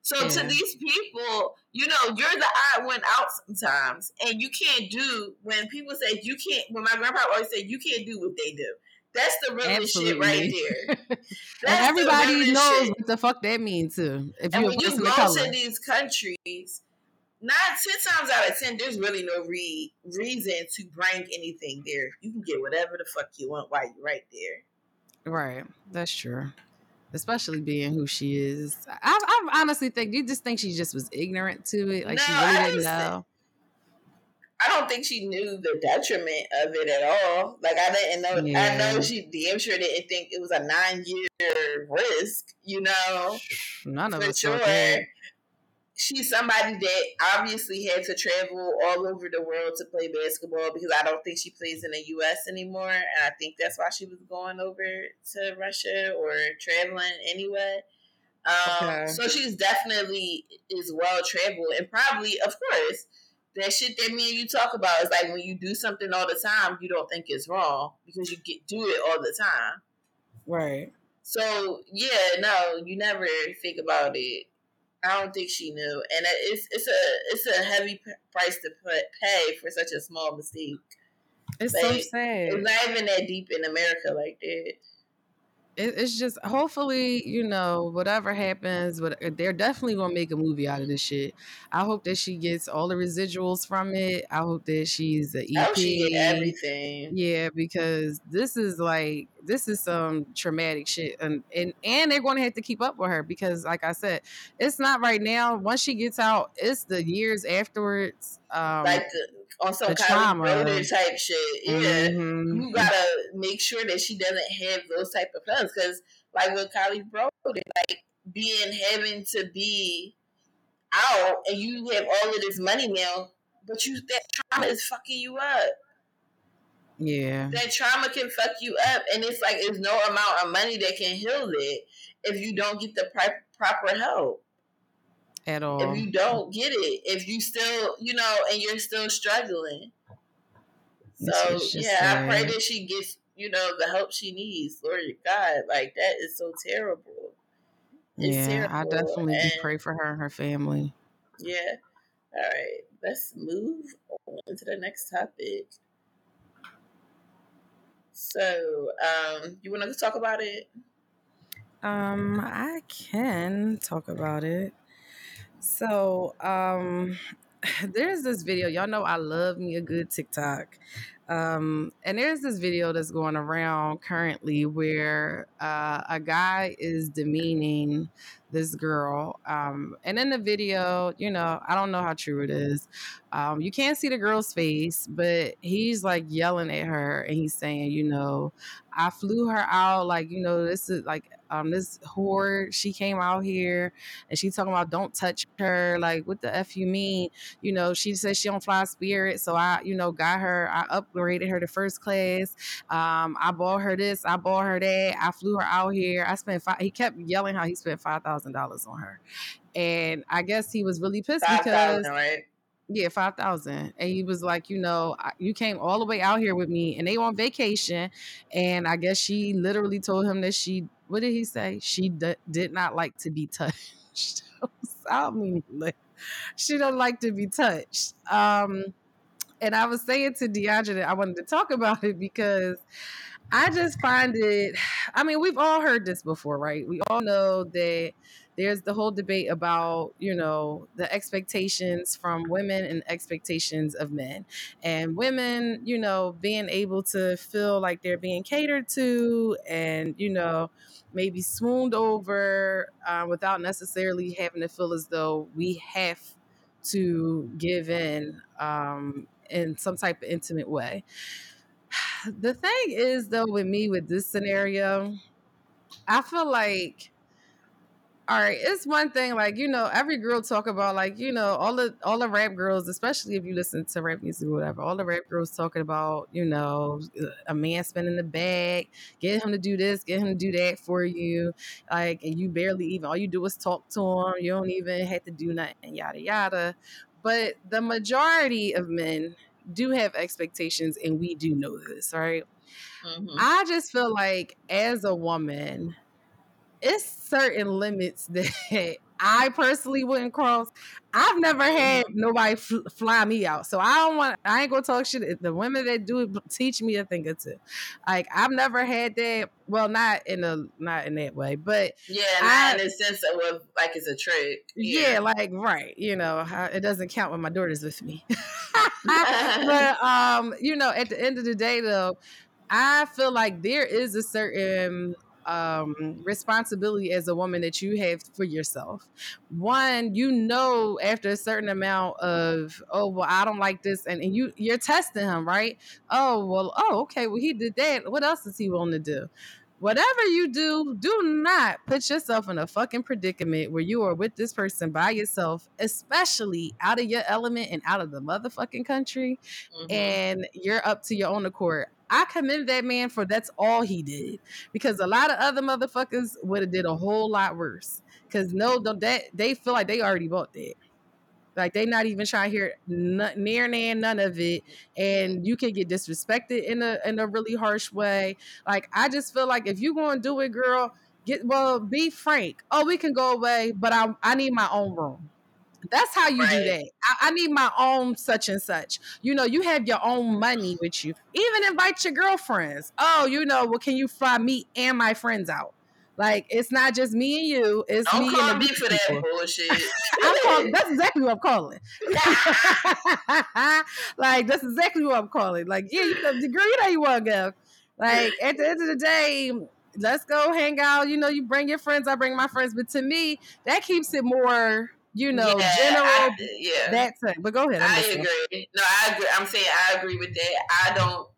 So yeah. to these people, you know, you're the odd one out sometimes, and you can't do when people say you can't. When my grandpa always said you can't do what they do. That's the real shit right there. and everybody knows shit. what the fuck that means too. If and when you go to these countries, nine, ten times out of ten, there's really no re- reason to bring anything there. You can get whatever the fuck you want while you're right there. Right. That's true. Especially being who she is. I, I honestly think you just think she just was ignorant to it. Like no, she really didn't know. I don't think she knew the detriment of it at all. Like I didn't know. Yeah. I know she damn sure didn't think it was a nine year risk. You know, none of us sure she's somebody that obviously had to travel all over the world to play basketball because I don't think she plays in the U.S. anymore, and I think that's why she was going over to Russia or traveling anyway. Um, okay. So she's definitely is well traveled, and probably, of course, that shit that me and you talk about is like when you do something all the time, you don't think it's wrong because you get do it all the time. Right. So yeah, no, you never think about it I don't think she knew, and it's it's a it's a heavy price to put pay for such a small mistake. It's so sad. It's not even that deep in America like that. It's just hopefully you know whatever happens but they're definitely gonna make a movie out of this shit. I hope that she gets all the residuals from it. I hope that she's a ep she everything. Yeah because this is like this is some traumatic shit and and and they're going to have to keep up with her because like i said it's not right now once she gets out it's the years afterwards um like the, on some the kind trauma. of type shit. Yeah, mm-hmm. you gotta make sure that she doesn't have those type of feelings because, like with Kalief Browder, like being having to be out and you have all of this money now, but you that trauma is fucking you up. Yeah, that trauma can fuck you up, and it's like there's no amount of money that can heal it if you don't get the proper help at all. If you don't get it, if you still, you know, and you're still struggling. So yeah, sad. I pray that she gets, you know, the help she needs. Lord God, like that is so terrible. It's yeah, terrible. I definitely and, pray for her and her family. Yeah. All right, let's move into the next topic. So, um, you want to talk about it? Um, I can talk about it. So, um, there's this video. Y'all know I love me a good TikTok. Um, and there's this video that's going around currently where uh, a guy is demeaning this girl. Um, and in the video, you know, I don't know how true it is. Um, you can't see the girl's face, but he's like yelling at her and he's saying, you know, I flew her out. Like, you know, this is like um this whore. She came out here and she talking about don't touch her. Like, what the f you mean? You know, she says she don't fly Spirit, so I, you know, got her. I upgraded her to first class. Um, I bought her this. I bought her that. I flew her out here. I spent five. He kept yelling how he spent five thousand dollars on her, and I guess he was really pissed 5, because. right? Yeah, five thousand, and he was like, you know, you came all the way out here with me, and they on vacation, and I guess she literally told him that she, what did he say? She d- did not like to be touched. I mean, like, she don't like to be touched. Um, and I was saying to DeAndre that I wanted to talk about it because I just find it. I mean, we've all heard this before, right? We all know that there's the whole debate about you know the expectations from women and expectations of men. And women you know being able to feel like they're being catered to and you know maybe swooned over uh, without necessarily having to feel as though we have to give in um, in some type of intimate way. The thing is though with me with this scenario i feel like all right, it's one thing like you know every girl talk about like you know all the all the rap girls, especially if you listen to rap music or whatever. All the rap girls talking about you know a man spending the bag, get him to do this, get him to do that for you, like and you barely even all you do is talk to him. You don't even have to do nothing, yada yada. But the majority of men do have expectations, and we do know this, right? Mm-hmm. I just feel like as a woman it's certain limits that I personally wouldn't cross. I've never had mm-hmm. nobody fl- fly me out, so I don't want. I ain't gonna talk shit. The women that do it teach me a thing or two. Like I've never had that. Well, not in a not in that way, but yeah, not I, in the sense of like it's a trick. Yeah, yeah like right. You know, it doesn't count when my daughter's with me. but um, you know, at the end of the day, though, I feel like there is a certain um, responsibility as a woman that you have for yourself. One, you know, after a certain amount of, oh, well, I don't like this, and, and you you're testing him, right? Oh, well, oh, okay, well, he did that. What else is he willing to do? Whatever you do, do not put yourself in a fucking predicament where you are with this person by yourself, especially out of your element and out of the motherfucking country, mm-hmm. and you're up to your own accord. I commend that man for that's all he did because a lot of other motherfuckers would have did a whole lot worse. Cause no, that they feel like they already bought that. Like they not even trying to hear n- near near none of it, and you can get disrespected in a in a really harsh way. Like I just feel like if you to do it, girl, get well, be frank. Oh, we can go away, but I I need my own room. That's how you right. do that. I, I, need my own such and such. You know, you have your own money with you. Even invite your girlfriends. Oh, you know, well, can you fly me and my friends out? Like it's not just me and you. It's Don't me call and me for that bullshit. I'm calling, that's exactly what I'm calling. like that's exactly what I'm calling. Like yeah, you know, girl, you know you want to go. Like at the end of the day, let's go hang out. You know, you bring your friends, I bring my friends. But to me, that keeps it more you know, yeah, general. I, yeah, that's it. But go ahead. I'm i agree. No, I agree. I'm saying I agree with that. I don't.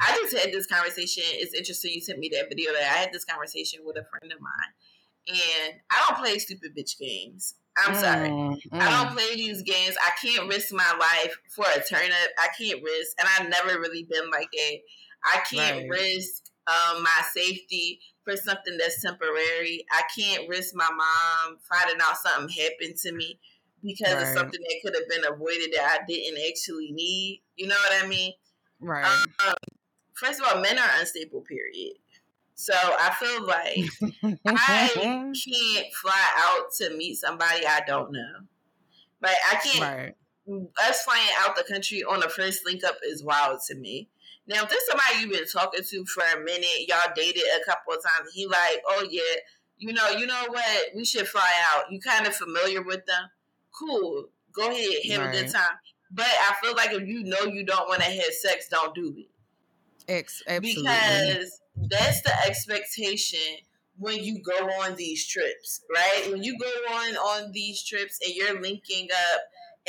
I just had this conversation. It's interesting you sent me that video. That I had this conversation with a friend of mine, and I don't play stupid bitch games. I'm mm, sorry. Mm. I don't mm. play these games. I can't risk my life for a turnip. I can't risk, and I've never really been like that. I can't right. risk um, my safety for something that's temporary. I can't risk my mom finding out something happened to me because right. of something that could have been avoided that I didn't actually need. You know what I mean? Right. Um, first of all, men are unstable, period. So I feel like I can't fly out to meet somebody I don't know. Like I can't. Right. us flying out the country on the first link up is wild to me. Now, if there's somebody you've been talking to for a minute, y'all dated a couple of times, he like, oh yeah, you know, you know what, we should fly out. You kind of familiar with them, cool. Go ahead, have right. a good time. But I feel like if you know you don't want to have sex, don't do it. Ex- absolutely. Because that's the expectation when you go on these trips, right? When you go on on these trips and you're linking up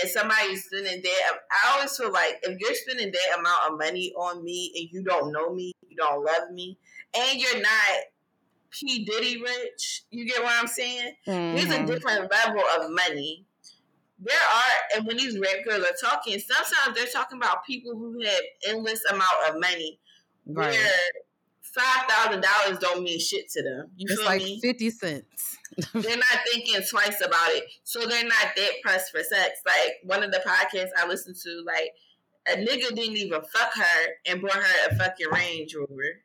and somebody's spending that, I always feel like if you're spending that amount of money on me and you don't know me, you don't love me, and you're not P Diddy rich, you get what I'm saying? Mm-hmm. There's a mm-hmm. different level of money. There are, and when these rap girls are talking, sometimes they're talking about people who have endless amount of money, right. where five thousand dollars don't mean shit to them. You it's feel like me? fifty cents. They're not thinking twice about it, so they're not that pressed for sex. Like one of the podcasts I listened to, like a nigga didn't even fuck her and bought her a fucking Range Rover.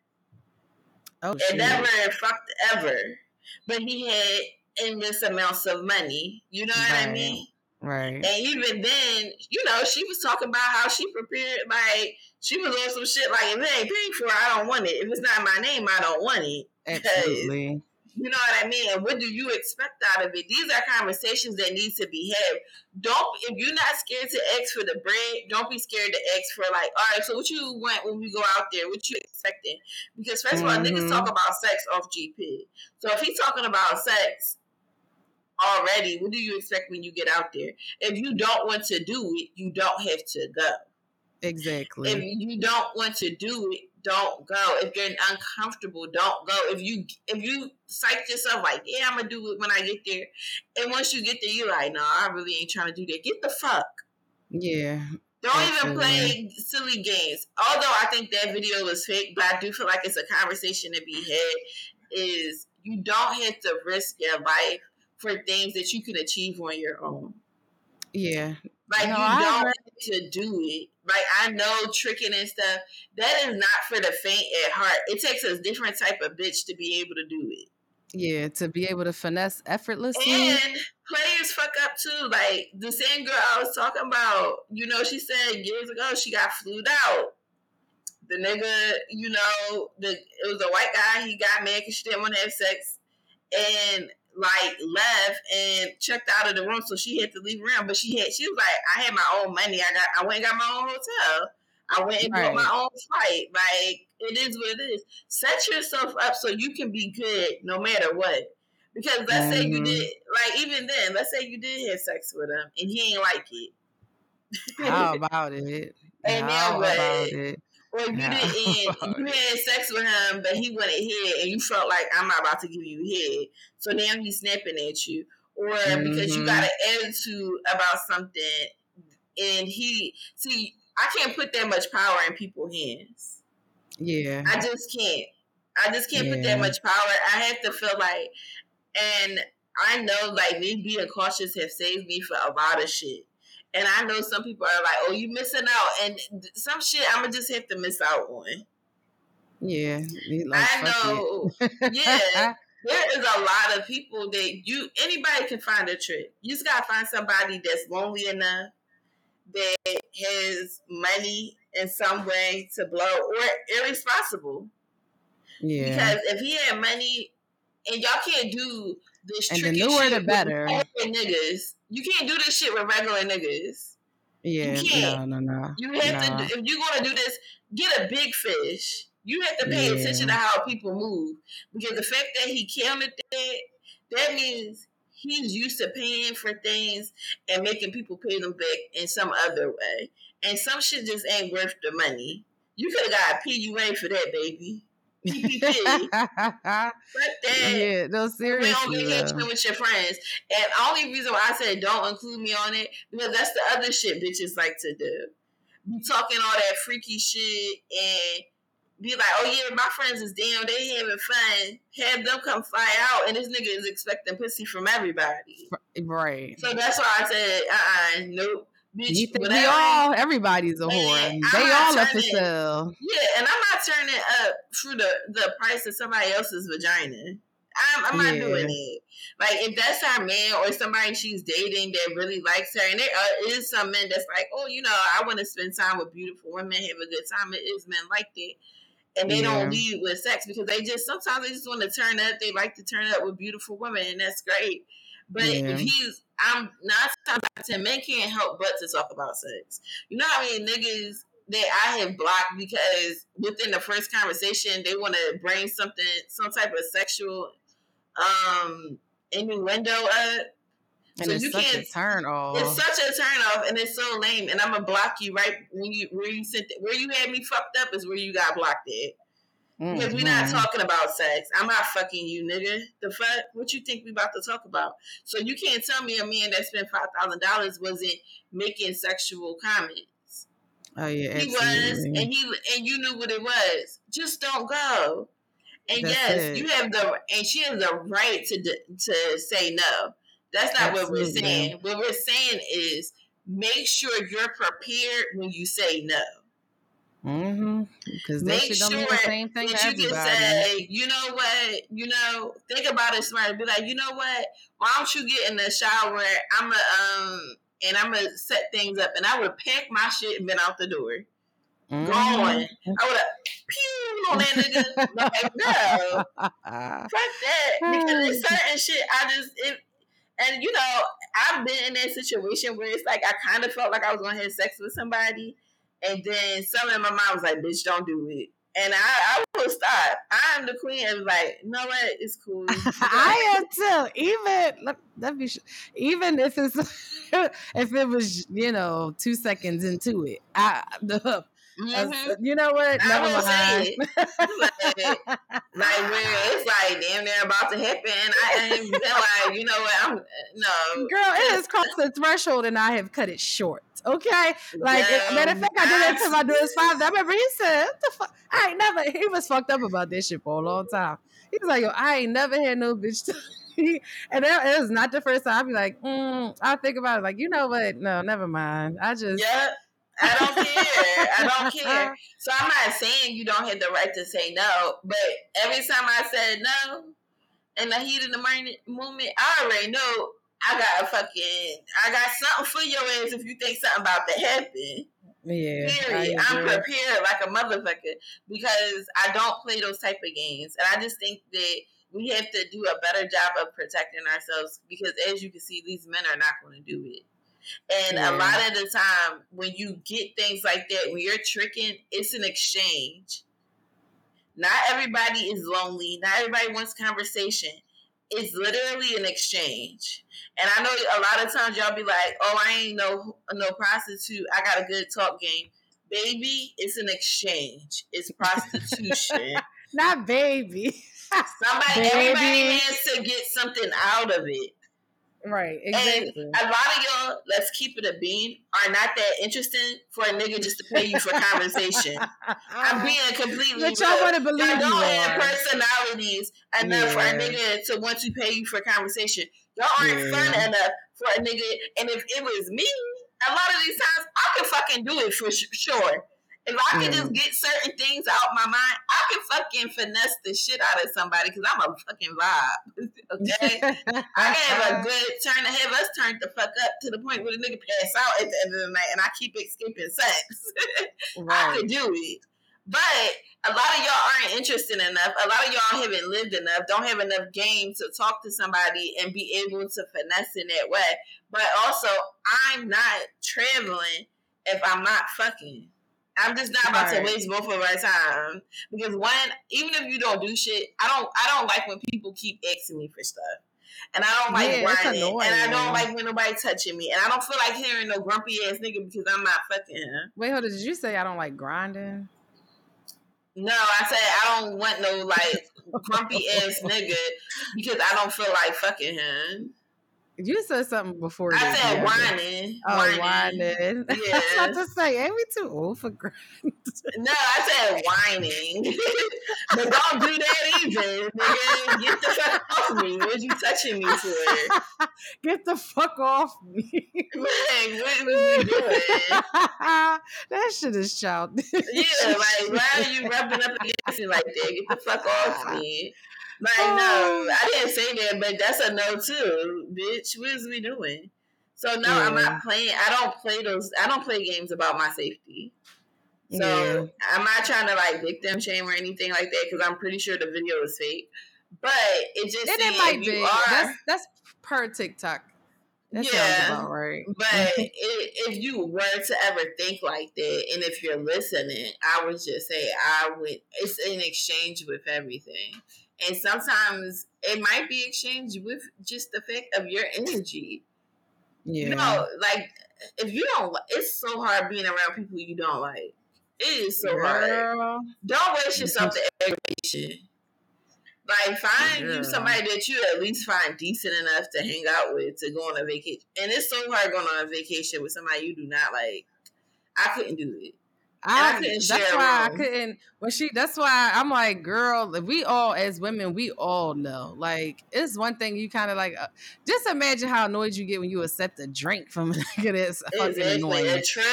Oh, and shit. never fucked ever, but he had endless amounts of money. You know what right. I mean? Right. And even then, you know, she was talking about how she prepared, like, she was on some shit like, if it ain't paid for, I don't want it. If it's not my name, I don't want it. Absolutely. You know what I mean? And what do you expect out of it? These are conversations that need to be had. Don't if you're not scared to ask for the bread, don't be scared to ask for like, all right, so what you want when we go out there? What you expecting? Because 1st of all, mm-hmm. niggas talk about sex off GP. So if he's talking about sex already, what do you expect when you get out there? If you don't want to do it, you don't have to go. Exactly. If you don't want to do it, don't go. If you're uncomfortable, don't go. If you if you psych yourself like, yeah, I'm gonna do it when I get there, and once you get there, you're like, no, I really ain't trying to do that. Get the fuck. Yeah. Don't absolutely. even play silly games. Although I think that video was fake, but I do feel like it's a conversation to be had. Is you don't have to risk your life for things that you can achieve on your own. Yeah. Like no, you I don't heard- to do it. Like I know tricking and stuff. That is not for the faint at heart. It takes a different type of bitch to be able to do it. Yeah, to be able to finesse effortlessly. And players fuck up too. Like the same girl I was talking about, you know, she said years ago she got flued out. The nigga, you know, the it was a white guy. He got mad because she didn't want to have sex, and like left and checked out of the room, so she had to leave around. But she had she was like, I had my own money. I got I went and got my own hotel. I went and right. bought my own flight. Like it is what it is. Set yourself up so you can be good no matter what. Because let's mm-hmm. say you mm-hmm. did like even then, let's say you did have sex with him and he ain't like it. How about it? And How about it? Or you didn't you had sex with him, but he went ahead and you felt like I'm not about to give you head. So now he's snapping at you. Or mm-hmm. because you got mm-hmm. an attitude about something and he see, I can't put that much power in people's hands. Yeah. I just can't. I just can't yeah. put that much power. I have to feel like and I know like me being cautious have saved me for a lot of shit. And I know some people are like, "Oh, you missing out," and some shit I'm gonna just have to miss out on. Yeah, like, I know. yeah, there is a lot of people that you anybody can find a trick. You just gotta find somebody that's lonely enough that has money in some way to blow or irresponsible. Yeah, because if he had money and y'all can't do this and the newer the better. Niggas, you can't do this shit with regular niggas. Yeah, you can't. no, no, no. You have no. to. If you're gonna do this, get a big fish. You have to pay yeah. attention to how people move because the fact that he counted that, that means he's used to paying for things and making people pay them back in some other way. And some shit just ain't worth the money. You could have got a PUA for that, baby. That. Yeah, no, seriously. on vacation with your friends. And only reason why I said don't include me on it, because that's the other shit bitches like to do. Be talking all that freaky shit and be like, oh yeah, my friends is damn, they having fun. Have them come fly out, and this nigga is expecting pussy from everybody. Right. So that's why I said, uh, uh nope. Bitch, we all, everybody's a whore. they all up for sale. Yeah, and I'm not turning up through the, the price of somebody else's vagina. I'm, I'm not doing it. Like if that's our man or somebody she's dating that really likes her, and there uh, is some men that's like, oh, you know, I want to spend time with beautiful women, have a good time. It is men like that and they yeah. don't lead with sex because they just sometimes they just want to turn up. They like to turn up with beautiful women, and that's great. But yeah. if he's, I'm not ten men can't help but to talk about sex. You know how many niggas that I have blocked because within the first conversation they want to bring something, some type of sexual um innuendo up. And so it's you such can't, a turn off. It's such a turn off, and it's so lame. And I'm gonna block you right when you where you sent where you had me fucked up is where you got blocked at. Mm-hmm. Because we're not talking about sex. I'm not fucking you, nigga. The fuck? What you think we about to talk about? So you can't tell me a man that spent five thousand dollars wasn't making sexual comments. Oh yeah, he absolutely. was, and he and you knew what it was. Just don't go. And That's yes, it. you have the and she has the right to to say no. That's not Absolutely. what we're saying. What we're saying is make sure you're prepared when you say no. Mm-hmm. Because they should sure mean the same thing that you can say, you know what, you know, think about it smart. Be like, you know what, why don't you get in the shower? I'm a um, and I'm gonna set things up, and I would pack my shit and been out the door. Mm-hmm. Going, I would have pew on that nigga. like, no, fuck that. Because it's certain shit, I just it, and you know, I've been in that situation where it's like I kind of felt like I was gonna have sex with somebody, and then some in my mind was like, "Bitch, don't do it." And I, I will stop. I'm the queen, and like, you know what? It's cool. I am too. Even let, let me, even if it's if it was you know two seconds into it, I the Mm-hmm. you know what? Never mind. like, like where it's like damn near about to happen. I ain't like, you know what? I'm no girl. It has crossed the threshold, and I have cut it short. Okay, like yeah, matter of fact, I did that to my daughter's father. I remember he said, "What the fuck?" I ain't never. He was fucked up about this shit for a long time. He was like, "Yo, I ain't never had no bitch." and it was not the first time. I'd be like, mm, I think about it, like, you know what? No, never mind. I just yeah. I don't care. I don't care. So I'm not saying you don't have the right to say no, but every time I said no, in the heat of the moment, I already know I got a fucking, I got something for your ass if you think something about to happen. Yeah. Period. I'm prepared like a motherfucker because I don't play those type of games. And I just think that we have to do a better job of protecting ourselves because as you can see, these men are not going to do it. And yeah. a lot of the time, when you get things like that, when you're tricking, it's an exchange. Not everybody is lonely. Not everybody wants conversation. It's literally an exchange. And I know a lot of times y'all be like, "Oh, I ain't no no prostitute. I got a good talk game." Baby, it's an exchange. It's prostitution. Not baby. Somebody, baby. everybody has to get something out of it. Right, exactly. And a lot of y'all, let's keep it a bean, are not that interesting for a nigga just to pay you for conversation. I'm being completely But y'all want to believe y'all don't have personalities enough yeah. for a nigga to want to pay you for conversation. Y'all aren't yeah. fun enough for a nigga. And if it was me, a lot of these times, I could fucking do it for sure. If I could just get certain things out my mind, I can fucking finesse the shit out of somebody because I'm a fucking vibe. okay? I have a good turn to have us turned the fuck up to the point where the nigga pass out at the end of the night and I keep escaping sex. right. I could do it. But a lot of y'all aren't interested enough. A lot of y'all haven't lived enough, don't have enough game to talk to somebody and be able to finesse in that way. But also, I'm not traveling if I'm not fucking. I'm just not about right. to waste both of our time because one, even if you don't do shit, I don't. I don't like when people keep asking me for stuff, and I don't like yeah, whining, and I don't like when nobody touching me, and I don't feel like hearing no grumpy ass nigga because I'm not fucking him. Wait, hold on. Did you say I don't like grinding? No, I said I don't want no like grumpy ass nigga because I don't feel like fucking him. You said something before. I said yeah. whining. Oh, whining. whining. Yeah. I was about to say, ain't we too old for grind? no, I said whining. but don't do that either, nigga. Get the fuck off me. What you touching me for? Get the fuck off me. Man, what was you doing? that shit is childish. Yeah, like, why are you rubbing up against me like that? Get the fuck off me. Like, no, oh. I didn't say that, but that's a no too, bitch. What is we doing? So no, yeah. I'm not playing. I don't play those. I don't play games about my safety. So yeah. I'm not trying to like victim shame or anything like that because I'm pretty sure the video is fake. But it just and it might be. Are, that's that's per TikTok. That yeah, right. But if you were to ever think like that, and if you're listening, I would just say I would. It's an exchange with everything, and sometimes it might be exchanged with just the fact of your energy. Yeah. You know, like if you don't, it's so hard being around people you don't like. It is so Girl. hard. Don't waste yourself to aggravation. Like find Girl. you somebody that you at least find decent enough to hang out with to go on a vacation. And it's so hard going on a vacation with somebody you do not like. I couldn't do it. I, that's why I couldn't. When she, that's why I'm like, girl. We all, as women, we all know. Like, it's one thing you kind of like. Uh, just imagine how annoyed you get when you accept a drink from a nigga that's fucking exactly. annoying. A trip.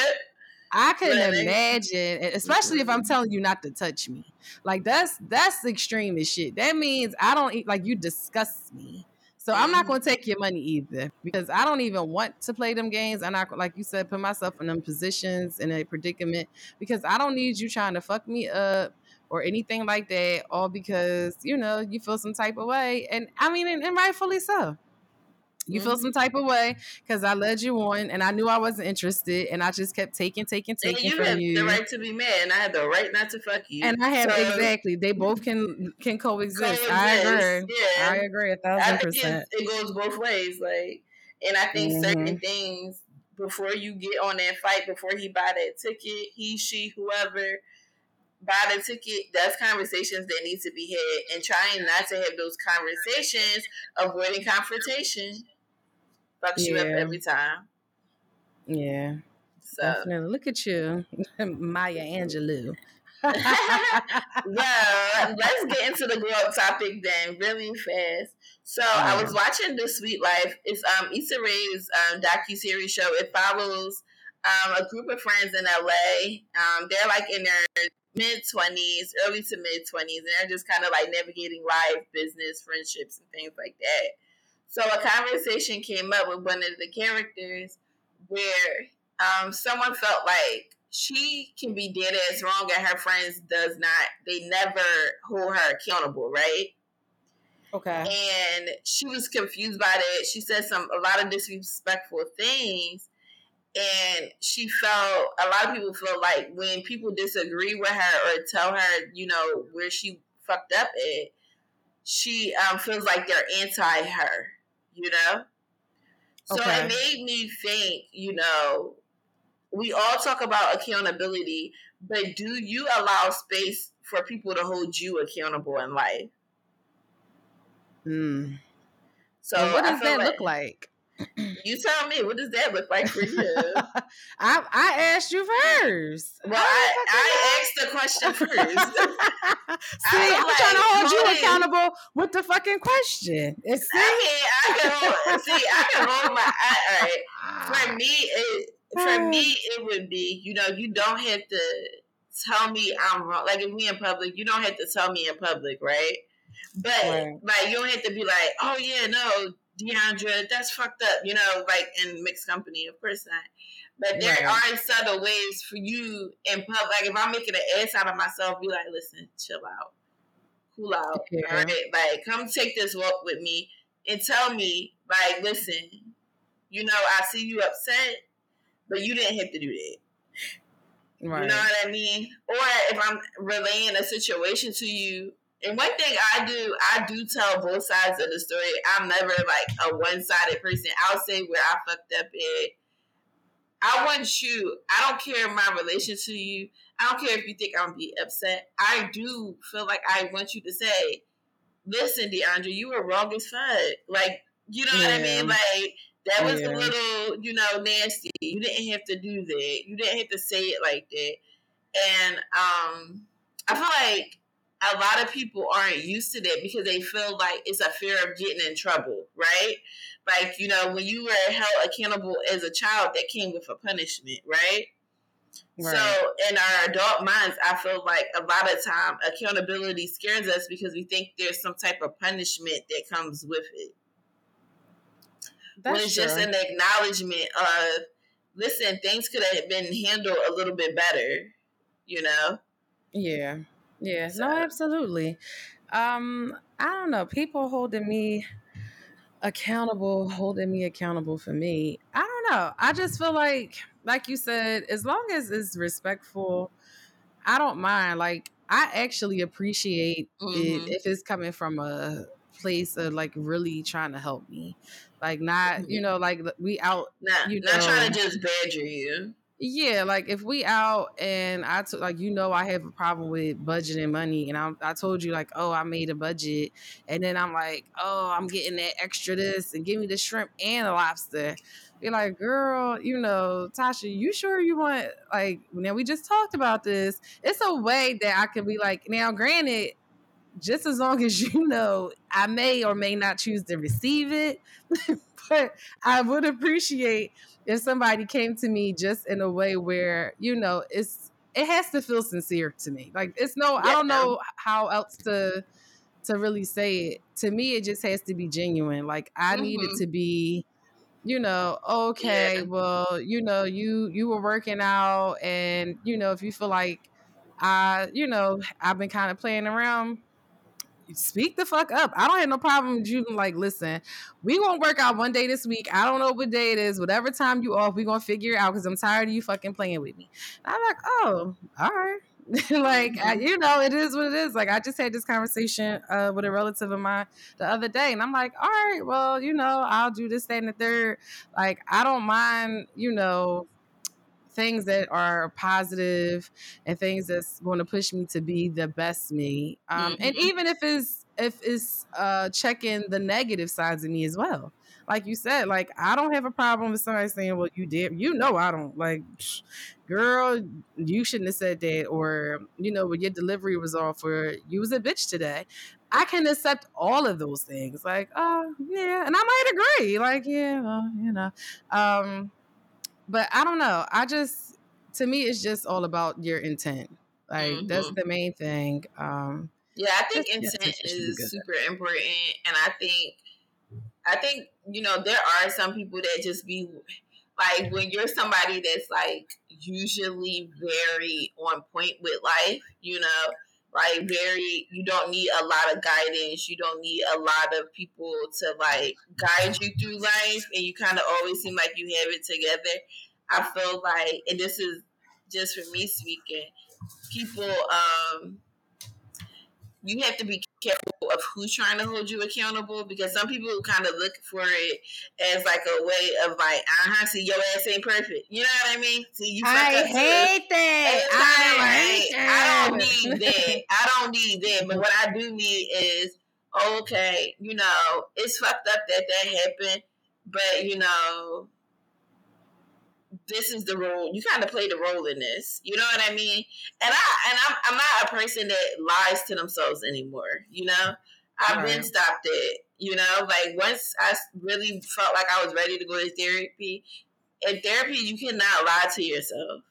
I couldn't imagine, especially if I'm telling you not to touch me. Like that's that's extreme as shit. That means I don't eat like you disgust me. So I'm not going to take your money either because I don't even want to play them games. I'm not, like you said, put myself in them positions in a predicament because I don't need you trying to fuck me up or anything like that, all because you know you feel some type of way, and I mean, and, and rightfully so. You mm-hmm. feel some type of way because I led you on, and I knew I wasn't interested, and I just kept taking, taking, taking and you from you. The right to be mad, and I had the right not to fuck you. And I have so, exactly. They both can can coexist. coexist. I agree. Yeah, I agree a thousand percent. It, it, goes both ways. Like, and I think mm-hmm. certain things before you get on that fight, before he buy that ticket, he, she, whoever buy the ticket, that's conversations that need to be had, and trying not to have those conversations, avoiding confrontation fucks yeah. you up every time. Yeah. So Definitely. look at you, Maya Angelou. yeah, let's get into the girl topic then, really fast. So I was watching The Sweet Life. It's um Issa Rae's um, docu series show. It follows um, a group of friends in LA. Um, they're like in their mid twenties, early to mid twenties, and they're just kind of like navigating life, business, friendships, and things like that. So a conversation came up with one of the characters where um, someone felt like she can be dead as wrong and her friends does not they never hold her accountable right? Okay. And she was confused by that. She said some a lot of disrespectful things. And she felt a lot of people feel like when people disagree with her or tell her you know where she fucked up at she um, feels like they're anti her you know? So okay. it made me think, you know, we all talk about accountability, but do you allow space for people to hold you accountable in life? Hmm. So what does that like, look like? You tell me, what does that look like for you? I I asked you first. Well, I, I asked the question first. see, I'm like, trying to hold you accountable with the fucking question. It's see, I can, I can hold, see, I can hold my. I, all right. For me, it, for me, it would be you know you don't have to tell me I'm wrong. Like if we in public, you don't have to tell me in public, right? But right. like you don't have to be like, oh yeah, no, Deandra, that's fucked up, you know, like in mixed company, of course not. But there right. are subtle ways for you in public. Like if I'm making an ass out of myself, be like, listen, chill out, cool out, yeah. all right? Like, come take this walk with me and tell me, like, listen, you know, I see you upset, but you didn't have to do that. Right. You know what I mean? Or if I'm relaying a situation to you and one thing I do, I do tell both sides of the story. I'm never like a one sided person. I'll say where I fucked up at. I want you, I don't care my relation to you. I don't care if you think I'm gonna be upset. I do feel like I want you to say, listen, Deandra, you were wrong as fuck. Like, you know yeah. what I mean? Like, that was yeah. a little, you know, nasty. You didn't have to do that. You didn't have to say it like that. And um I feel like a lot of people aren't used to that because they feel like it's a fear of getting in trouble, right? Like, you know, when you were held accountable as a child, that came with a punishment, right? Right. So in our adult minds, I feel like a lot of time accountability scares us because we think there's some type of punishment that comes with it. That's when it's true. just an acknowledgement of, listen, things could have been handled a little bit better, you know? Yeah. Yeah. So. No, absolutely. Um, I don't know. People holding me accountable, holding me accountable for me. I don't know. I just feel like, like you said, as long as it's respectful, I don't mind. Like, I actually appreciate mm-hmm. it if it's coming from a place of like really trying to help me. Like not, you mm-hmm. know, like we out, not, you know, not trying to just badger you. Yeah, like if we out and I took like you know I have a problem with budgeting money and I I told you like oh I made a budget and then I'm like oh I'm getting that extra this and give me the shrimp and the lobster. Be like, girl, you know, Tasha, you sure you want like now we just talked about this. It's a way that I can be like, now granted, just as long as you know I may or may not choose to receive it, but I would appreciate if somebody came to me just in a way where you know it's it has to feel sincere to me like it's no yeah. i don't know how else to to really say it to me it just has to be genuine like i mm-hmm. need it mm-hmm. to be you know okay yeah. well you know you you were working out and you know if you feel like i you know i've been kind of playing around speak the fuck up. I don't have no problem with you. Like, listen, we gonna work out one day this week. I don't know what day it is. Whatever time you off, we gonna figure it out because I'm tired of you fucking playing with me. And I'm like, oh, all right. like I, mm-hmm. you know, it is what it is. Like I just had this conversation uh, with a relative of mine the other day, and I'm like, all right, well, you know, I'll do this, that, and the third. Like I don't mind, you know, things that are positive and things that's going to push me to be the best me. Um, mm-hmm. And even if it's if it's uh, checking the negative sides of me as well. Like you said, like I don't have a problem with somebody saying, "Well, you did." You know, I don't like, girl. You shouldn't have said that, or you know, when your delivery was off, or you was a bitch today. I can accept all of those things. Like, oh yeah, and I might agree. Like, yeah, well, you know. Um, but I don't know. I just to me it's just all about your intent. Like mm-hmm. that's the main thing. Um Yeah, I think intent is super important and I think I think, you know, there are some people that just be like when you're somebody that's like usually very on point with life, you know, like very you don't need a lot of guidance. You don't need a lot of people to like guide you through life and you kind of always seem like you have it together. I feel like and this is just for me speaking people um you have to be careful of who's trying to hold you accountable because some people kind of look for it as like a way of like, uh huh, see your ass ain't perfect. You know what I mean? See you. I hate that. I hate that. I don't need that. I don't need that. But what I do need is okay. You know, it's fucked up that that happened, but you know, this is the role you kind of play the role in this you know what i mean? And i and i'm, I'm not a person that lies to themselves anymore you know? I've right. been uh-huh. stopped it you know? Like once i really felt like i was ready to go to therapy in therapy you cannot lie to yourself.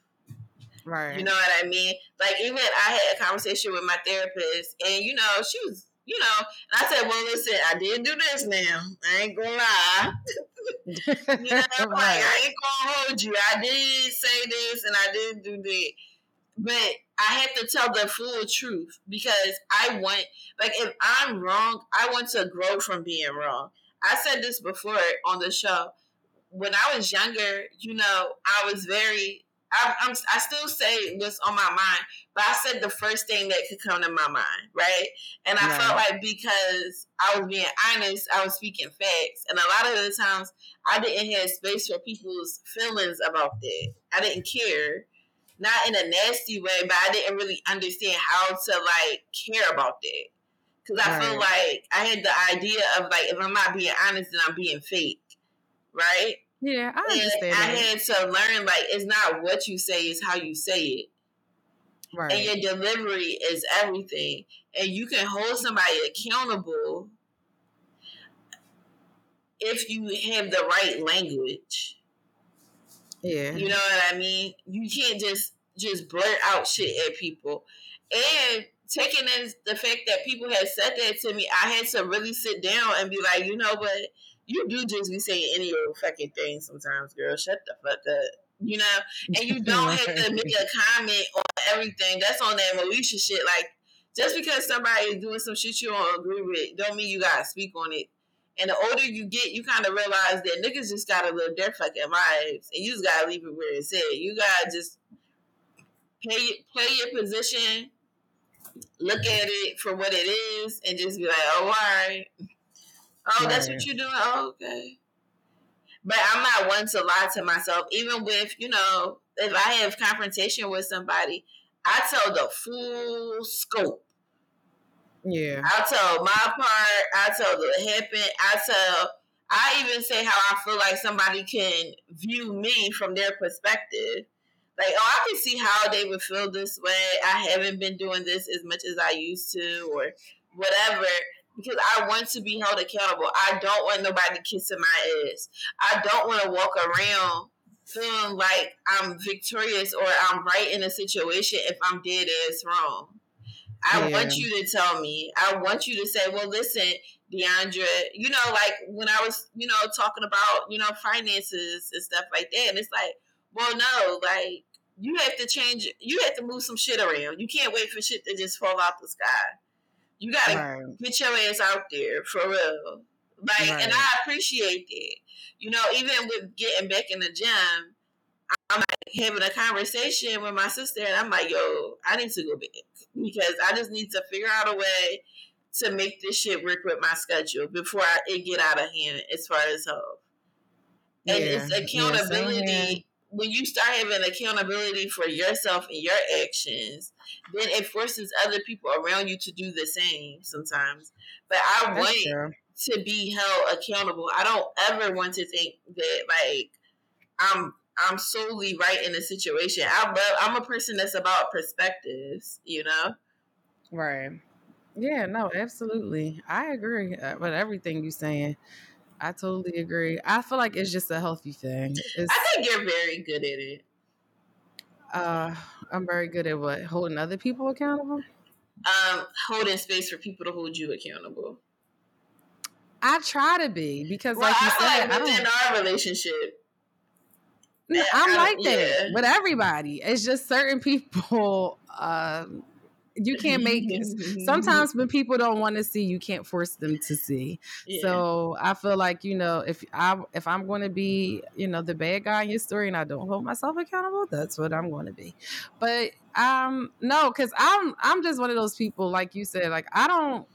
Right. you know what i mean? Like even i had a conversation with my therapist and you know she was you know, and I said, well, listen, I did do this now. I ain't gonna lie. you know, right. like I ain't gonna hold you. I did say this and I did do that. But I have to tell the full truth because I want, like, if I'm wrong, I want to grow from being wrong. I said this before on the show. When I was younger, you know, I was very I, I'm, I still say what's on my mind, but I said the first thing that could come to my mind, right? And I right. felt like because I was being honest, I was speaking facts, and a lot of the times I didn't have space for people's feelings about that. I didn't care, not in a nasty way, but I didn't really understand how to like care about that. Because I right. feel like I had the idea of like if I'm not being honest, then I'm being fake, right? Yeah, I understand. I had to learn like it's not what you say, it's how you say it. Right. And your delivery is everything. And you can hold somebody accountable if you have the right language. Yeah. You know what I mean? You can't just just blurt out shit at people. And taking in the fact that people had said that to me, I had to really sit down and be like, you know what? You do just be saying any old fucking thing sometimes, girl. Shut the fuck up. You know? And you don't have to make a comment on everything. That's on that Moesha shit. Like, just because somebody is doing some shit you don't agree with, don't mean you gotta speak on it. And the older you get, you kind of realize that niggas just gotta live their fucking lives, and you just gotta leave it where it's at. You gotta just play play your position, look at it for what it is, and just be like, "Oh, all right, oh, that's what you're doing. Oh, okay." But I'm not one to lie to myself, even with you know, if I have confrontation with somebody, I tell the full scope yeah. I tell my part. I tell the happen. I tell. I even say how I feel like somebody can view me from their perspective. Like, oh, I can see how they would feel this way. I haven't been doing this as much as I used to, or whatever. Because I want to be held accountable. I don't want nobody kissing my ass. I don't want to walk around feeling like I'm victorious or I'm right in a situation if I'm dead ass wrong. I yeah. want you to tell me. I want you to say, well, listen, Deandra, you know, like when I was, you know, talking about, you know, finances and stuff like that. And it's like, well, no, like you have to change, you have to move some shit around. You can't wait for shit to just fall out the sky. You got to right. get your ass out there for real. Like, right. and I appreciate that. You know, even with getting back in the gym, I'm like having a conversation with my sister, and I'm like, yo, I need to go back because I just need to figure out a way to make this shit work with my schedule before I, it get out of hand as far as health. And yeah. it's accountability. Yeah, when you start having accountability for yourself and your actions, then it forces other people around you to do the same sometimes. But I That's want true. to be held accountable. I don't ever want to think that like I'm I'm solely right in the situation. I love, I'm a person that's about perspectives, you know? Right. Yeah, no, absolutely. I agree uh, with everything you're saying. I totally agree. I feel like it's just a healthy thing. It's, I think you're very good at it. Uh, I'm very good at what holding other people accountable. Um, holding space for people to hold you accountable. I try to be because, well, like you I said, like within our relationship, I'm like that yeah. with everybody. It's just certain people. Um, you can't make it. Sometimes when people don't want to see you can't force them to see. Yeah. so i feel like you know if i if i'm going to be you know the bad guy in your story and i don't hold myself accountable that's what i'm going to be. But um no because i'm i'm just one of those people like you said like i don't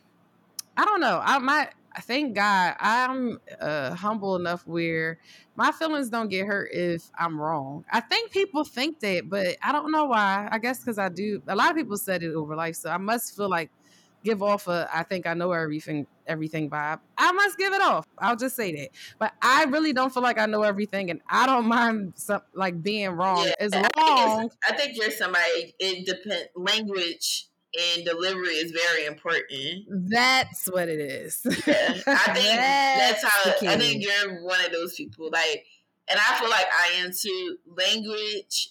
i don't know. I might thank God I'm uh, humble enough where my feelings don't get hurt if I'm wrong. I think people think that, but I don't know why. I guess because I do. A lot of people said it over life, so I must feel like give off a I think I know everything everything vibe. I must give it off. I'll just say that. But I really don't feel like I know everything and I don't mind some like being wrong yeah, as long I think, I think you're somebody it depends language and delivery is very important. That's what it is. Yeah, I think that's, that's how I think you're one of those people. Like, and I feel like I am too. Language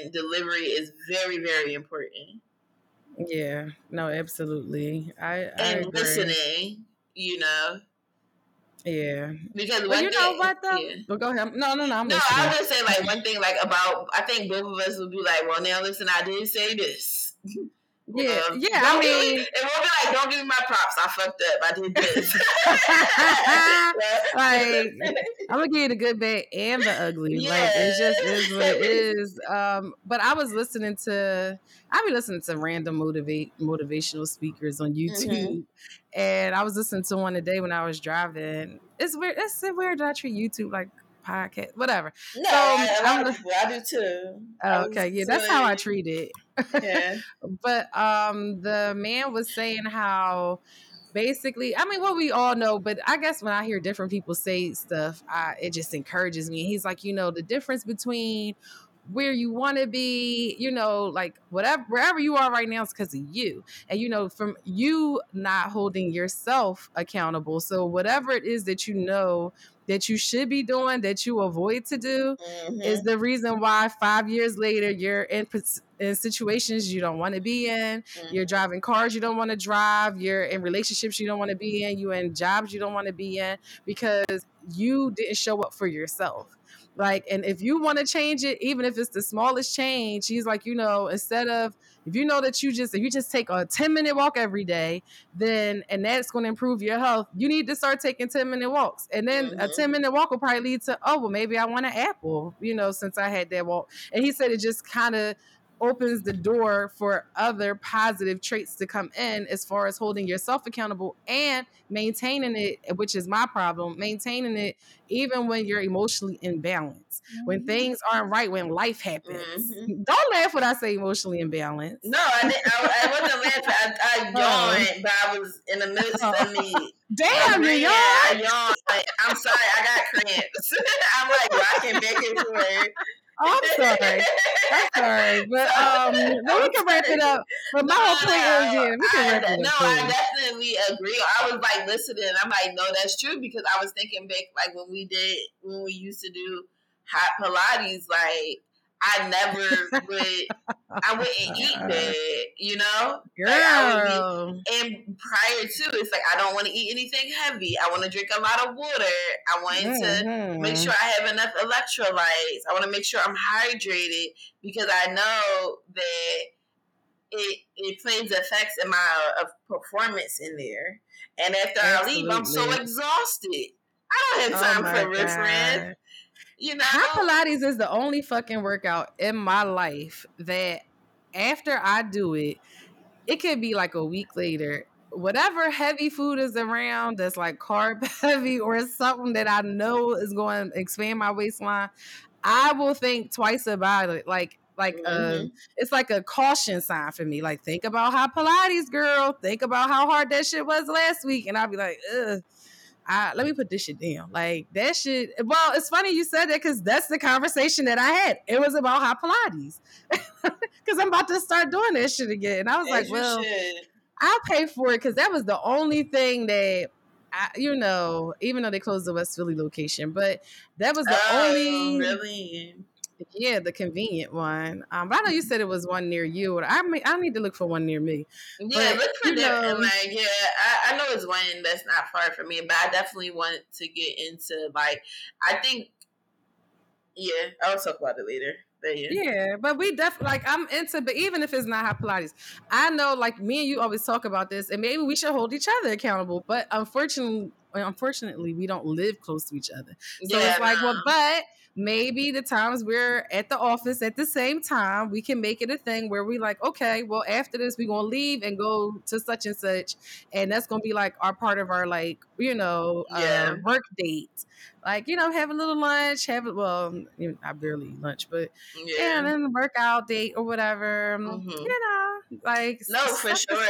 and delivery is very, very important. Yeah. No, absolutely. I and listening. You know. Yeah. Because well, you thing, know what though? Yeah. Well, go ahead. No, no, no. I'm no, I was gonna say like one thing like about I think both of us would be like, well, now listen, I did say this. Yeah, uh, yeah. I mean, it won't be like, don't give me my props. I fucked up. I did this. like, I'm gonna give you the good, bad, and the ugly. Yeah. Like, it just is what it is. Um, but I was listening to, I be listening to random motivate motivational speakers on YouTube, mm-hmm. and I was listening to one today when I was driving. It's weird. It's weird that I treat YouTube like podcast, whatever. No, so, I, I, I do too. okay, yeah, that's how I treat it. Yeah. but um, the man was saying how basically, I mean, what we all know, but I guess when I hear different people say stuff, I, it just encourages me. He's like, you know, the difference between where you want to be, you know, like whatever wherever you are right now is because of you. And you know, from you not holding yourself accountable. So whatever it is that you know that you should be doing that you avoid to do mm-hmm. is the reason why five years later you're in, in situations you don't want to be in mm-hmm. you're driving cars you don't want to drive you're in relationships you don't want to be in you're in jobs you don't want to be in because you didn't show up for yourself like, and if you want to change it, even if it's the smallest change, he's like, you know, instead of if you know that you just if you just take a 10 minute walk every day, then and that's going to improve your health, you need to start taking 10 minute walks. And then mm-hmm. a 10 minute walk will probably lead to, oh, well, maybe I want an apple, you know, since I had that walk. And he said it just kind of opens the door for other positive traits to come in as far as holding yourself accountable and maintaining it, which is my problem, maintaining it even when you're emotionally imbalanced. Mm-hmm. When things aren't right, when life happens. Mm-hmm. Don't laugh when I say emotionally imbalanced. No, I didn't. I, I wasn't laughing. I, I oh. yawned, but I was in the midst oh. of me. Damn, you yawned. I yawned. I'm sorry, I got cramps. I'm like rocking back and forth. Oh, I'm sorry. I'm sorry. But um no, we can wrap it up. But my whole point is yeah, we can wrap it up. No, I definitely agree. I was like listening. I'm like, no, that's true because I was thinking back like when we did when we used to do hot Pilates, like I never would. I wouldn't eat that, you know. Girl. Like be, and prior to, it's like I don't want to eat anything heavy. I want to drink a lot of water. I want mm-hmm. to make sure I have enough electrolytes. I want to make sure I'm hydrated because I know that it it plays effects in my uh, performance in there. And after Absolutely. I leave, I'm so exhausted. I don't have oh time oh for riff you know, hot Pilates is the only fucking workout in my life that after I do it, it could be like a week later. Whatever heavy food is around that's like carb heavy or something that I know is going to expand my waistline, I will think twice about it. Like like uh, mm-hmm. it's like a caution sign for me. Like think about how Pilates girl, think about how hard that shit was last week, and I'll be like, ugh. I, let me put this shit down. Like that shit. Well, it's funny you said that because that's the conversation that I had. It was about hot Pilates because I'm about to start doing that shit again. And I was As like, well, should. I'll pay for it because that was the only thing that. I, you know, even though they closed the West Philly location, but that was the oh, only really yeah, the convenient one. Um, but I know you said it was one near you. I mean, I need to look for one near me. Yeah, but, look for that. Like, yeah, I, I know it's one that's not far from me, but I definitely want to get into like. I think. Yeah, I'll talk about it later. But yeah. yeah, but we definitely like I'm into, but even if it's not hot Pilates, I know like me and you always talk about this, and maybe we should hold each other accountable. But unfortunately, unfortunately, we don't live close to each other. So yeah, it's like, no. well, but maybe the times we're at the office at the same time, we can make it a thing where we like, okay, well, after this, we're gonna leave and go to such and such, and that's gonna be like our part of our like, you know, uh, yeah. uh, work date. Like, you know, have a little lunch, have it well, I barely eat lunch, but yeah, and then workout date or whatever. Mm-hmm. You know, like no, for sure,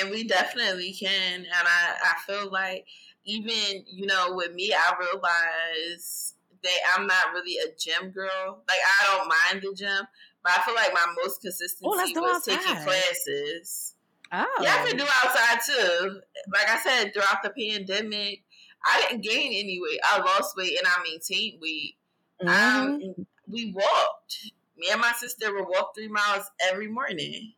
and we definitely can. And I, I feel like even you know, with me, I realize that I'm not really a gym girl. Like I don't mind the gym, but I feel like my most consistency oh, was outside. taking classes. Oh. Yeah, I can do outside too. Like I said, throughout the pandemic, I didn't gain any weight. I lost weight and I maintained weight. Mm-hmm. Um, we walked. Me and my sister would walk three miles every morning.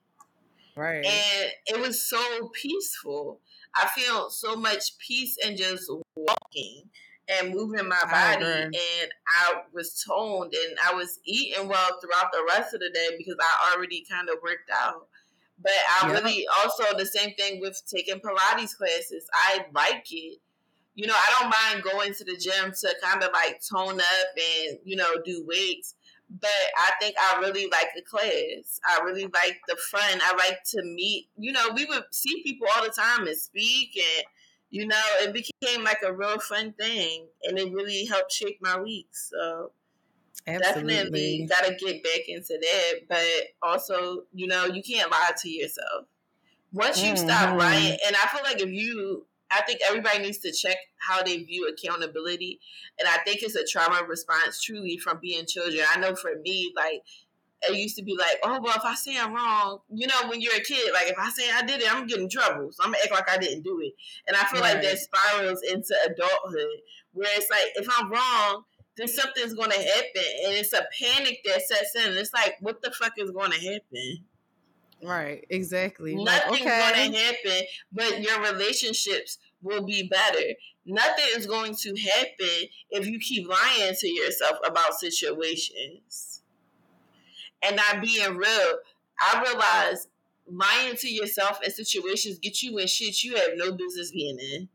Right. And it was so peaceful. I feel so much peace in just walking and moving my body and I was toned and I was eating well throughout the rest of the day because I already kind of worked out. But I yep. really also the same thing with taking Pilates classes. I like it. You know, I don't mind going to the gym to kind of like tone up and, you know, do weights. But I think I really like the class. I really like the fun. I like to meet, you know, we would see people all the time and speak and you know, it became like a real fun thing, and it really helped shape my week. So Absolutely. definitely got to get back into that. But also, you know, you can't lie to yourself. Once you mm-hmm. stop lying, and I feel like if you I think everybody needs to check how they view accountability. And I think it's a trauma response truly from being children. I know for me, like, it used to be like, oh, well, if I say I'm wrong, you know, when you're a kid, like, if I say I did it, I'm getting trouble. So I'm going to act like I didn't do it. And I feel right. like that spirals into adulthood where it's like, if I'm wrong, then something's going to happen. And it's a panic that sets in. It's like, what the fuck is going to happen? Right, exactly. Nothing's like, okay. going to happen, but your relationships will be better. Nothing is going to happen if you keep lying to yourself about situations and not being real. I realize lying to yourself in situations get you in shit you have no business being in.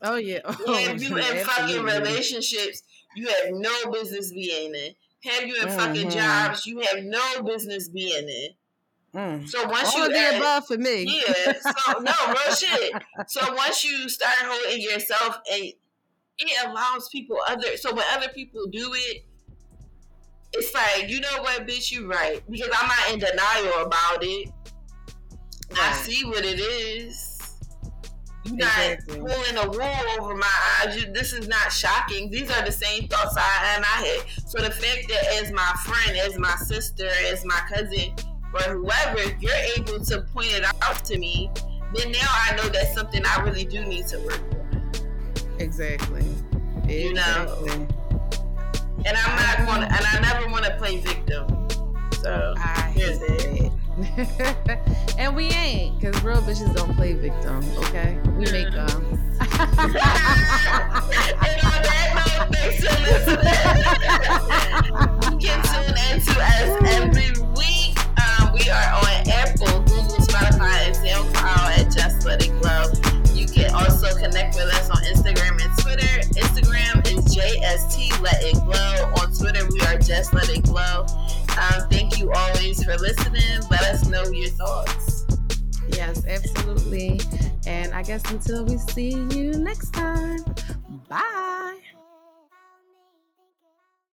Oh yeah. Oh, if you in fucking relationships you have no business being in. Have you in mm-hmm. fucking jobs you have no business being in. Mm. So once All you the above for me. Yeah. So no real shit. So once you start holding yourself and it allows people other so when other people do it, it's like, you know what, bitch, you right. Because I'm not in denial about it. Right. I see what it is. You're exactly. not pulling a wool over my eyes. You, this is not shocking. These are the same thoughts I had in my head. So the fact that as my friend, as my sister, as my cousin, or whoever, if you're able to point it out to me, then now I know that's something I really do need to work on. Exactly. exactly. You know. And I'm not gonna and I never wanna play victim. So I here's it. and we ain't, because real bitches don't play victim, okay? We make uh, them. and on that note, thanks for listening. you can tune into us every week um, we are on Apple, JST Let It Glow. On Twitter, we are Just Let It Glow. Um, thank you always for listening. Let us know your thoughts. Yes, absolutely. And I guess until we see you next time, bye.